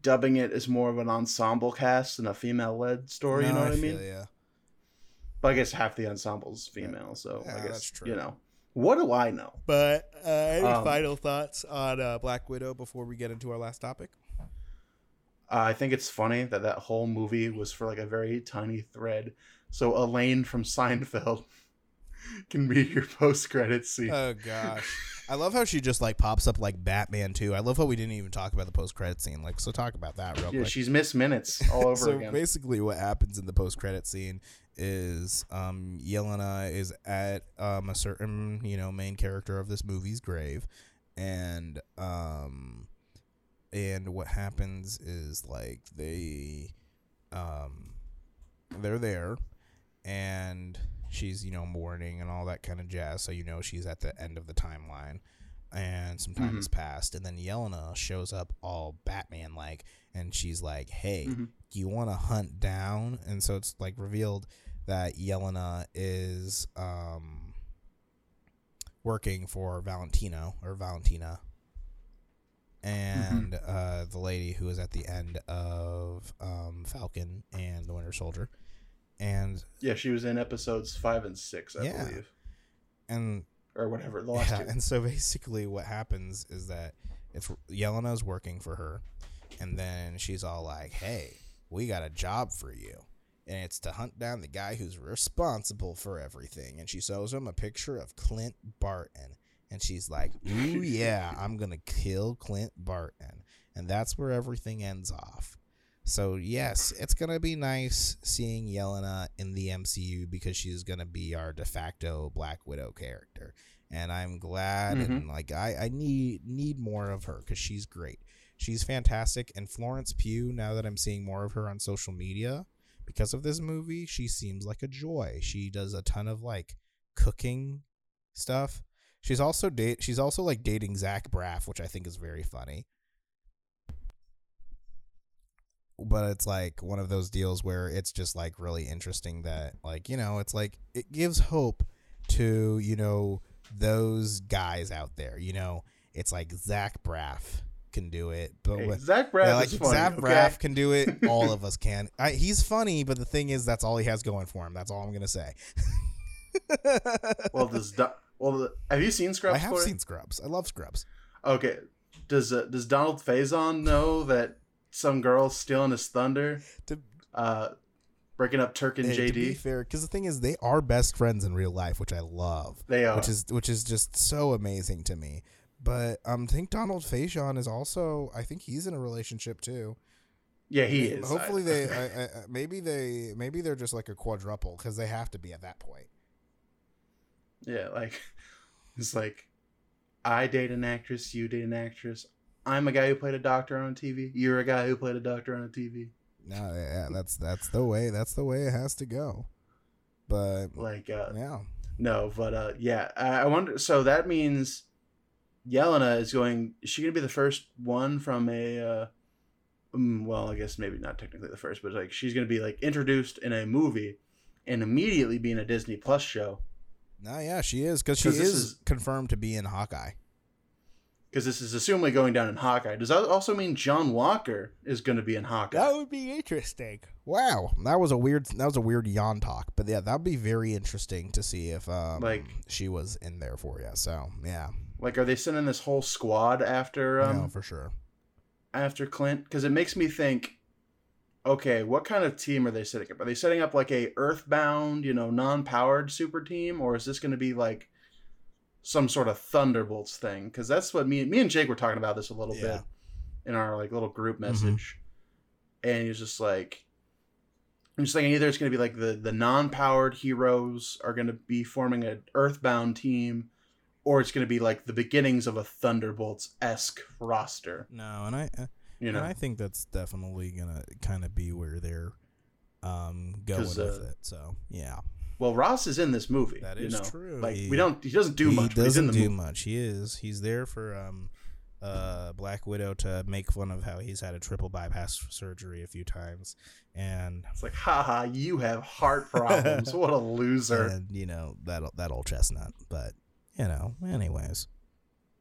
dubbing it as more of an ensemble cast than a female-led story. you No, know what I, feel mean? ya. But I guess half the ensemble's female, so Yeah, I guess that's true. you know. What do I know? But uh, any Um, final thoughts on uh, Black Widow before we get into our last topic? Uh, I think it's funny that that whole movie was for like a very tiny thread. So Elaine from Seinfeld can be your post-credit scene. Oh gosh, I love how she just like pops up like Batman too. I love how we didn't even talk about the post credit scene. Like, so talk about that real yeah, quick. she's missed Minutes all over so again. basically, what happens in the post credit scene is um, Yelena is at um, a certain you know main character of this movie's grave, and um, and what happens is like they um, they're there, and she's you know mourning and all that kind of jazz. So you know she's at the end of the timeline. And some time has passed, and then Yelena shows up all Batman like, and she's like, "Hey, Mhm. do you want to hunt down and so it's like revealed that Yelena is um working for Valentino or Valentina and uh the lady who is at the end of um Falcon and the Winter Soldier and Yeah, she was in episodes five and six, I Yeah. believe, and or whatever. The last yeah, two. and so basically what happens is that it's Yelena's working for her, and then she's all like, "Hey, we got a job for you." And it's to hunt down the guy who's responsible for everything. And she shows him a picture of Clint Barton. And she's like, Ooh, yeah, I'm going to kill Clint Barton. And that's where everything ends off. So, yes, it's going to be nice seeing Yelena in the MCU because she's going to be our de facto Black Widow character. And I'm glad and mm-hmm. like I, I need need more of her because she's great. She's fantastic. And Florence Pugh, now that I'm seeing more of her on social media because of this movie, she seems like a joy. She does a ton of like cooking stuff. She's also date she's also like dating Zach Braff, which I think is very funny. But it's like one of those deals where it's just like really interesting that like, you know, it's like it gives hope to, you know, those guys out there. You know, it's like Zach Braff can do it, but Hey, with, Zach Braff yeah, like is funny. Zach okay? Braff can do it. All of us can. I, he's funny, but the thing is, that's all he has going for him. That's all I'm gonna say. Well, does Do- well the- have you seen Scrubs? I have Corey? seen Scrubs. I love Scrubs. Okay, does uh, does Donald Faison know that some girl's stealing his thunder, To, uh, breaking up Turk and hey, to be JD? fair, because the thing is, they are best friends in real life, which I love. They are. which is which is just so amazing to me. But um, I think Donald Faison is also. I think he's in a relationship too. yeah, he is. Hopefully they. I, I, I- maybe they. Maybe they're just like a quadruple because they have to be at that point. Yeah, like it's like I date an actress, you date an actress. I'm a guy who played a doctor on TV. You're a guy who played a doctor on a TV. No, yeah, that's that's the way. That's the way it has to go. But Like, uh, yeah, no, but uh, yeah, I, I wonder. So that means Yelena is going. Is she gonna be the first one from a? Uh, um, well, I guess maybe not technically the first, but like she's gonna be like introduced in a movie, and immediately be in a Disney Plus show. no, yeah, she is because she is, is- confirmed to be in Hawkeye. Because this is assumably going down in Hawkeye. Does that also mean John Walker is going to be in Hawkeye? That would be interesting. Wow, that was a weird. That was a weird yawn talk, but yeah, that'd be very interesting to see if um Like- she was in there for you. So yeah, Like, are they sending this whole squad after um no, for sure. after Clint? Because it makes me think. Okay, what kind of team are they setting up? Are they setting up like a Earthbound, you know, non-powered super team, or is this going to be like some sort of Thunderbolts thing? Because that's what me, me and Jake were talking about this a little Yeah. Mm-hmm. bit in our like little group message, and he's just like, I'm just thinking either it's going to be like the the non-powered heroes are going to be forming an Earthbound team, or it's going to be like the beginnings of a Thunderbolts esque roster. No, and I, uh, You know, and I think that's definitely gonna kind of be where they're um going 'Cause, with uh, it. So yeah, well, Ross is in this movie. That is you know? true. Like He- we don't, he doesn't do he much. in doesn't the do movie. much. He is. He's there for um uh Black Widow to make fun of how he's had a triple bypass surgery a few times, and It's like, haha, you have heart problems. what a loser. and you know that that old chestnut. But you know, anyways.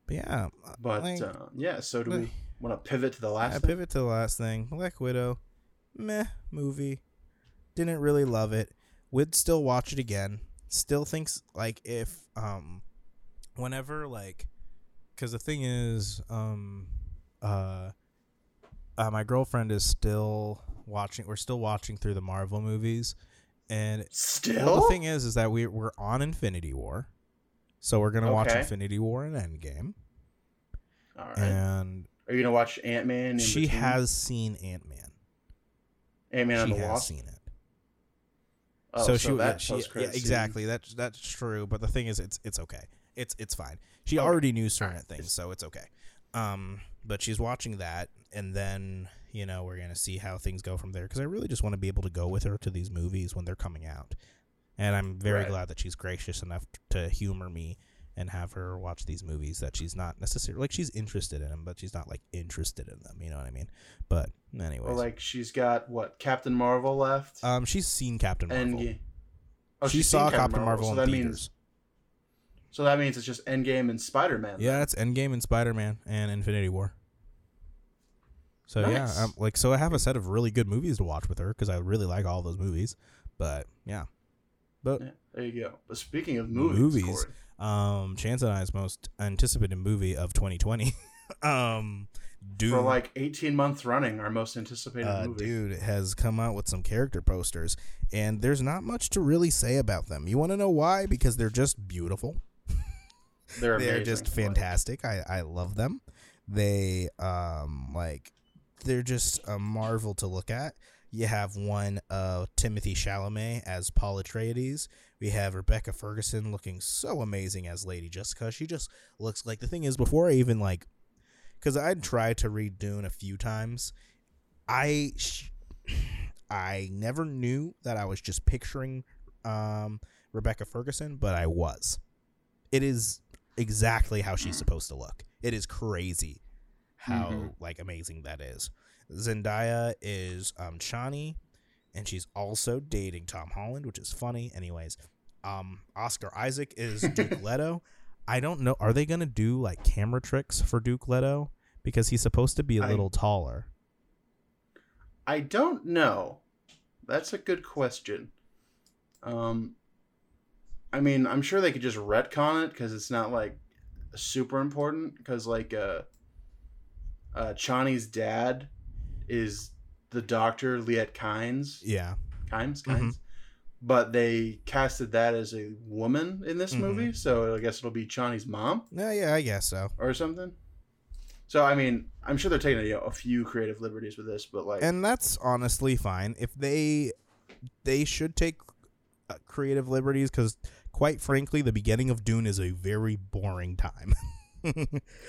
But yeah, But like, uh, yeah, so do we want to pivot to the last? I thing? pivot to the last thing. Black Widow, meh movie. Didn't really love it. Would still watch it again. Still thinks like if um, whenever like, because the thing is um, uh, uh, my girlfriend is still watching. We're still watching through the Marvel movies, and Still, well, the thing is, is that we we're on Infinity War, so we're gonna watch Infinity War and Endgame, all right. and Are you gonna watch Ant Man? she has seen Ant Man. Ant Man and she has seen it. Oh, so, so, she, yeah, that she yeah, exactly. That's that's true. But the thing is, it's it's okay. It's it's fine. She Okay. already knew certain Alright. things, so it's okay. Um, but she's watching that, and then you know we're gonna see how things go from there. Because I really just want to be able to go with her to these movies when they're coming out, and I'm very Right. glad that she's gracious enough to humor me and have her watch these movies that she's not necessarily like she's interested in them, but she's not like interested in them. You know what I mean? But anyways, Well, like she's got what Captain Marvel left, um, she's seen Captain Marvel. Endgame. Oh, she saw seen Captain Marvel, so in that theaters. means so that means it's just Endgame and Spider Man. Yeah, it's Endgame and Spider Man and Infinity War. So Nice. yeah, um, like so I have a set of really good movies to watch with her because I really like all those movies. But yeah, but Yeah, there you go. But speaking of movies, Movies. Um, Chance and I's most anticipated movie of 2020, um, Dune. for like 18 months running, our most anticipated uh, movie. dude has come out with some character posters, and there's not much to really say about them. You want to know why? Because they're just beautiful. They're, they're just fantastic. I I love them. They um like they're just a marvel to look at. You have one uh Timothy Chalamet as Paul Atreides. We have Rebecca Ferguson looking so amazing as Lady Jessica. She just looks like the thing is before I even like cuz I tried to read Dune a few times. I sh- I never knew that I was just picturing um Rebecca Ferguson, but I was. It is exactly how she's supposed to look. It is crazy how Mhm. like amazing that is. Zendaya is um Chani and she's also dating Tom Holland, which is funny. Anyways, um Oscar Isaac is Duke Leto. I don't know are they going to do like camera tricks for Duke Leto because he's supposed to be a I- little taller. I don't know. That's a good question. Um, I mean, I'm sure they could just retcon it because it's not like super important. Because like, uh, uh, Chani's dad is the doctor Liet Kynes. Yeah. Kynes, Mhm. Kynes. But they casted that as a woman in this Mhm. movie, so I guess it'll be Chani's mom No, yeah, I guess so. or something. So I mean, I'm sure they're taking you know, a few creative liberties with this, but like, and that's honestly fine if they they should take uh, creative liberties because quite frankly the beginning of dune is a very boring time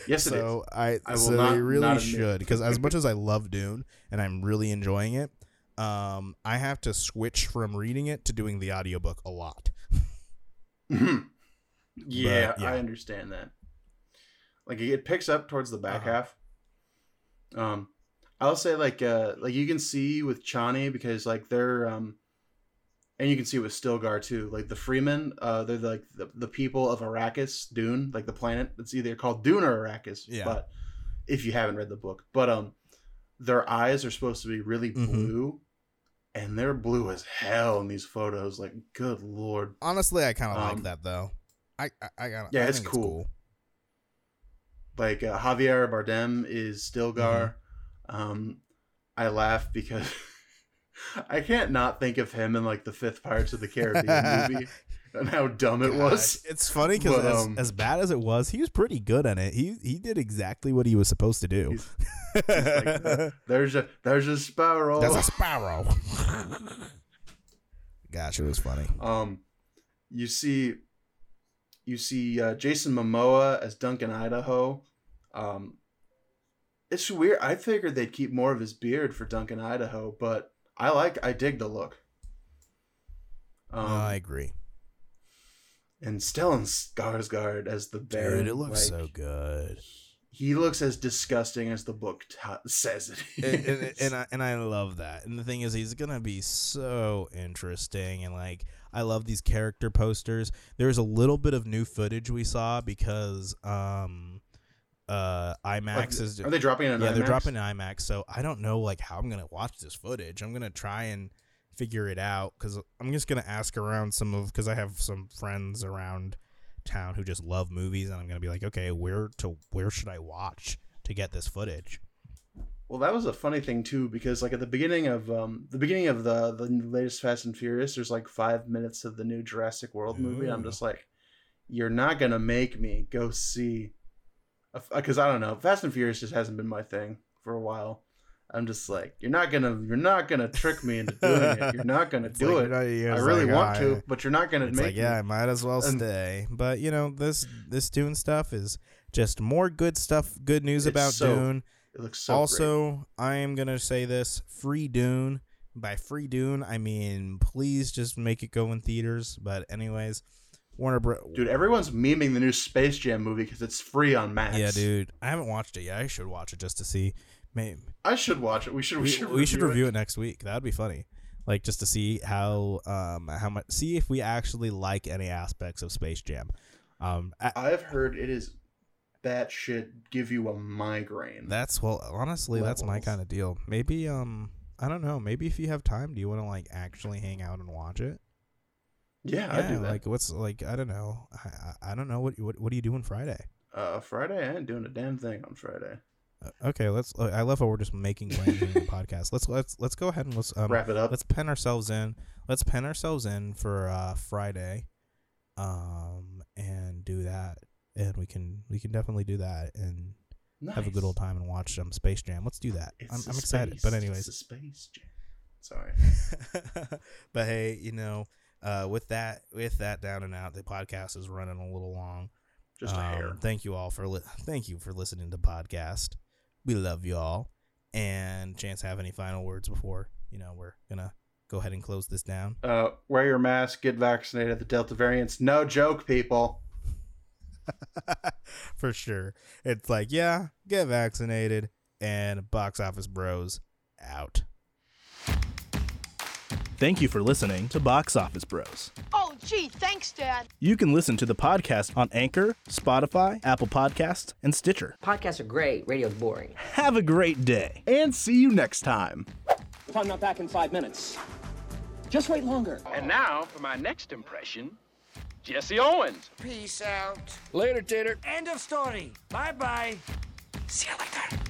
yes, it is. so i, I will so not- they really should because as much as i love dune and i'm really enjoying it um i have to switch from reading it to doing the audiobook a lot yeah, yeah. I understand that. Like it picks up towards the back Uh-huh. half. Um, I'll say like uh like you can see with Chani because like they're um, and you can see with Stilgar too. Like the Fremen, uh, they're like the, the people of Arrakis, Dune, like the planet. It's either called Dune or Arrakis. Yeah. But if you haven't read the book, but um, their eyes are supposed to be really Mhm. blue. And they're blue as hell in these photos. Like, good lord. honestly i kind of like Um, that though i i, I got yeah, I it's think cool. like uh, Javier Bardem is Stilgar. Mm-hmm. Um, I laugh because I can't not think of him in like the fifth Pirates of the Caribbean movie and how dumb it was. God, It's funny because as, um, as bad as it was, he was pretty good at it. He he did exactly what he was supposed to do. He's- like, There's a there's a sparrow. That's a sparrow. Gosh, it was funny. um, you see, you see uh, Jason Momoa as Duncan Idaho. Um, it's weird. I figured they'd keep more of his beard for Duncan Idaho, but I like I dig the look. Um, I agree. and Stellan Skarsgård as the Baron. Dude, it looks like, so good. He looks as disgusting as the book t- says it and, and, and I, and I love that. And the thing is, he's gonna be so interesting. And like, I love these character posters. There's a little bit of new footage we saw because um, uh, IMAX is Are they dropping? In yeah, they're IMAX? dropping IMAX. So I don't know like how I'm gonna watch this footage. I'm gonna try and figure it out because I'm just gonna ask around some of because I have some friends around town who just love movies, and I'm gonna be like, okay, where to where should I watch to get this footage? Well, that was a funny thing too, because like at the beginning of um the beginning of the the latest Fast and Furious, there's like five minutes of the new Jurassic World movie. and I'm just like, you're not gonna make me go see, because I don't know, Fast and Furious just hasn't been my thing for a while. I'm just like, you're not gonna you're not gonna trick me into doing it. You're not gonna do like, it. I really like, want "Ah, to, but you're not gonna make like, yeah, I might as well And- stay. But you know, this this Dune stuff is just more good stuff, good news about so Dune. It looks so great. also, I am gonna say this: free Dune. By free Dune, I mean please just make it go in theaters. But anyways, Warner Bro. Dude, everyone's memeing the new Space Jam movie because it's free on Max. yeah, dude, I haven't watched it yet. I should watch it just to see. Maybe I should watch it. We should. We, we, should. we should review it next week. That'd be funny. Like just to see how um how much see if we actually like any aspects of Space Jam. Um, I, I've heard it is that shit give you a migraine. That's well, honestly, that's my kind of deal. Maybe um, I don't know. Maybe if you have time, do you want to like actually hang out and watch it? Yeah, I do that. Like what's like I don't know. I I, don't know what what what are you doing Friday? uh, Friday, I ain't doing a damn thing on Friday. Uh, Okay, let's. uh, I love how we're just making plans during the podcast. Let's let's let's go ahead and let's um, Wrap it up. Let's pen ourselves in. Let's pen ourselves in for uh, Friday, um, and do that. And we can we can definitely do that and have a good old time and watch um, Space Jam. Let's do that. It's I'm, I'm excited. space- But it's anyways, a space jam. Sorry. but hey, you know, uh, with that with that down and out, the podcast is running a little long. Just a Um, hair. Thank you all for li- thank you for listening to the podcast. We love you all. And Chance, have any final words before you know we're gonna go ahead and close this down? Uh, wear your mask. Get vaccinated. The Delta variant's no joke, people. for sure. It's like, yeah, get vaccinated and box office bros out. Thank you for listening to Box Office Bros. Oh, gee, thanks, Dad. You can listen to the podcast on Anchor, Spotify, Apple Podcasts, and Stitcher. Podcasts are great. Radio's boring. Have a great day, and see you next time. If I'm not back in five minutes, just wait longer. And now for my next impression, Jesse Owens. Peace out. Later, Tater. End of story. Bye bye. See you later.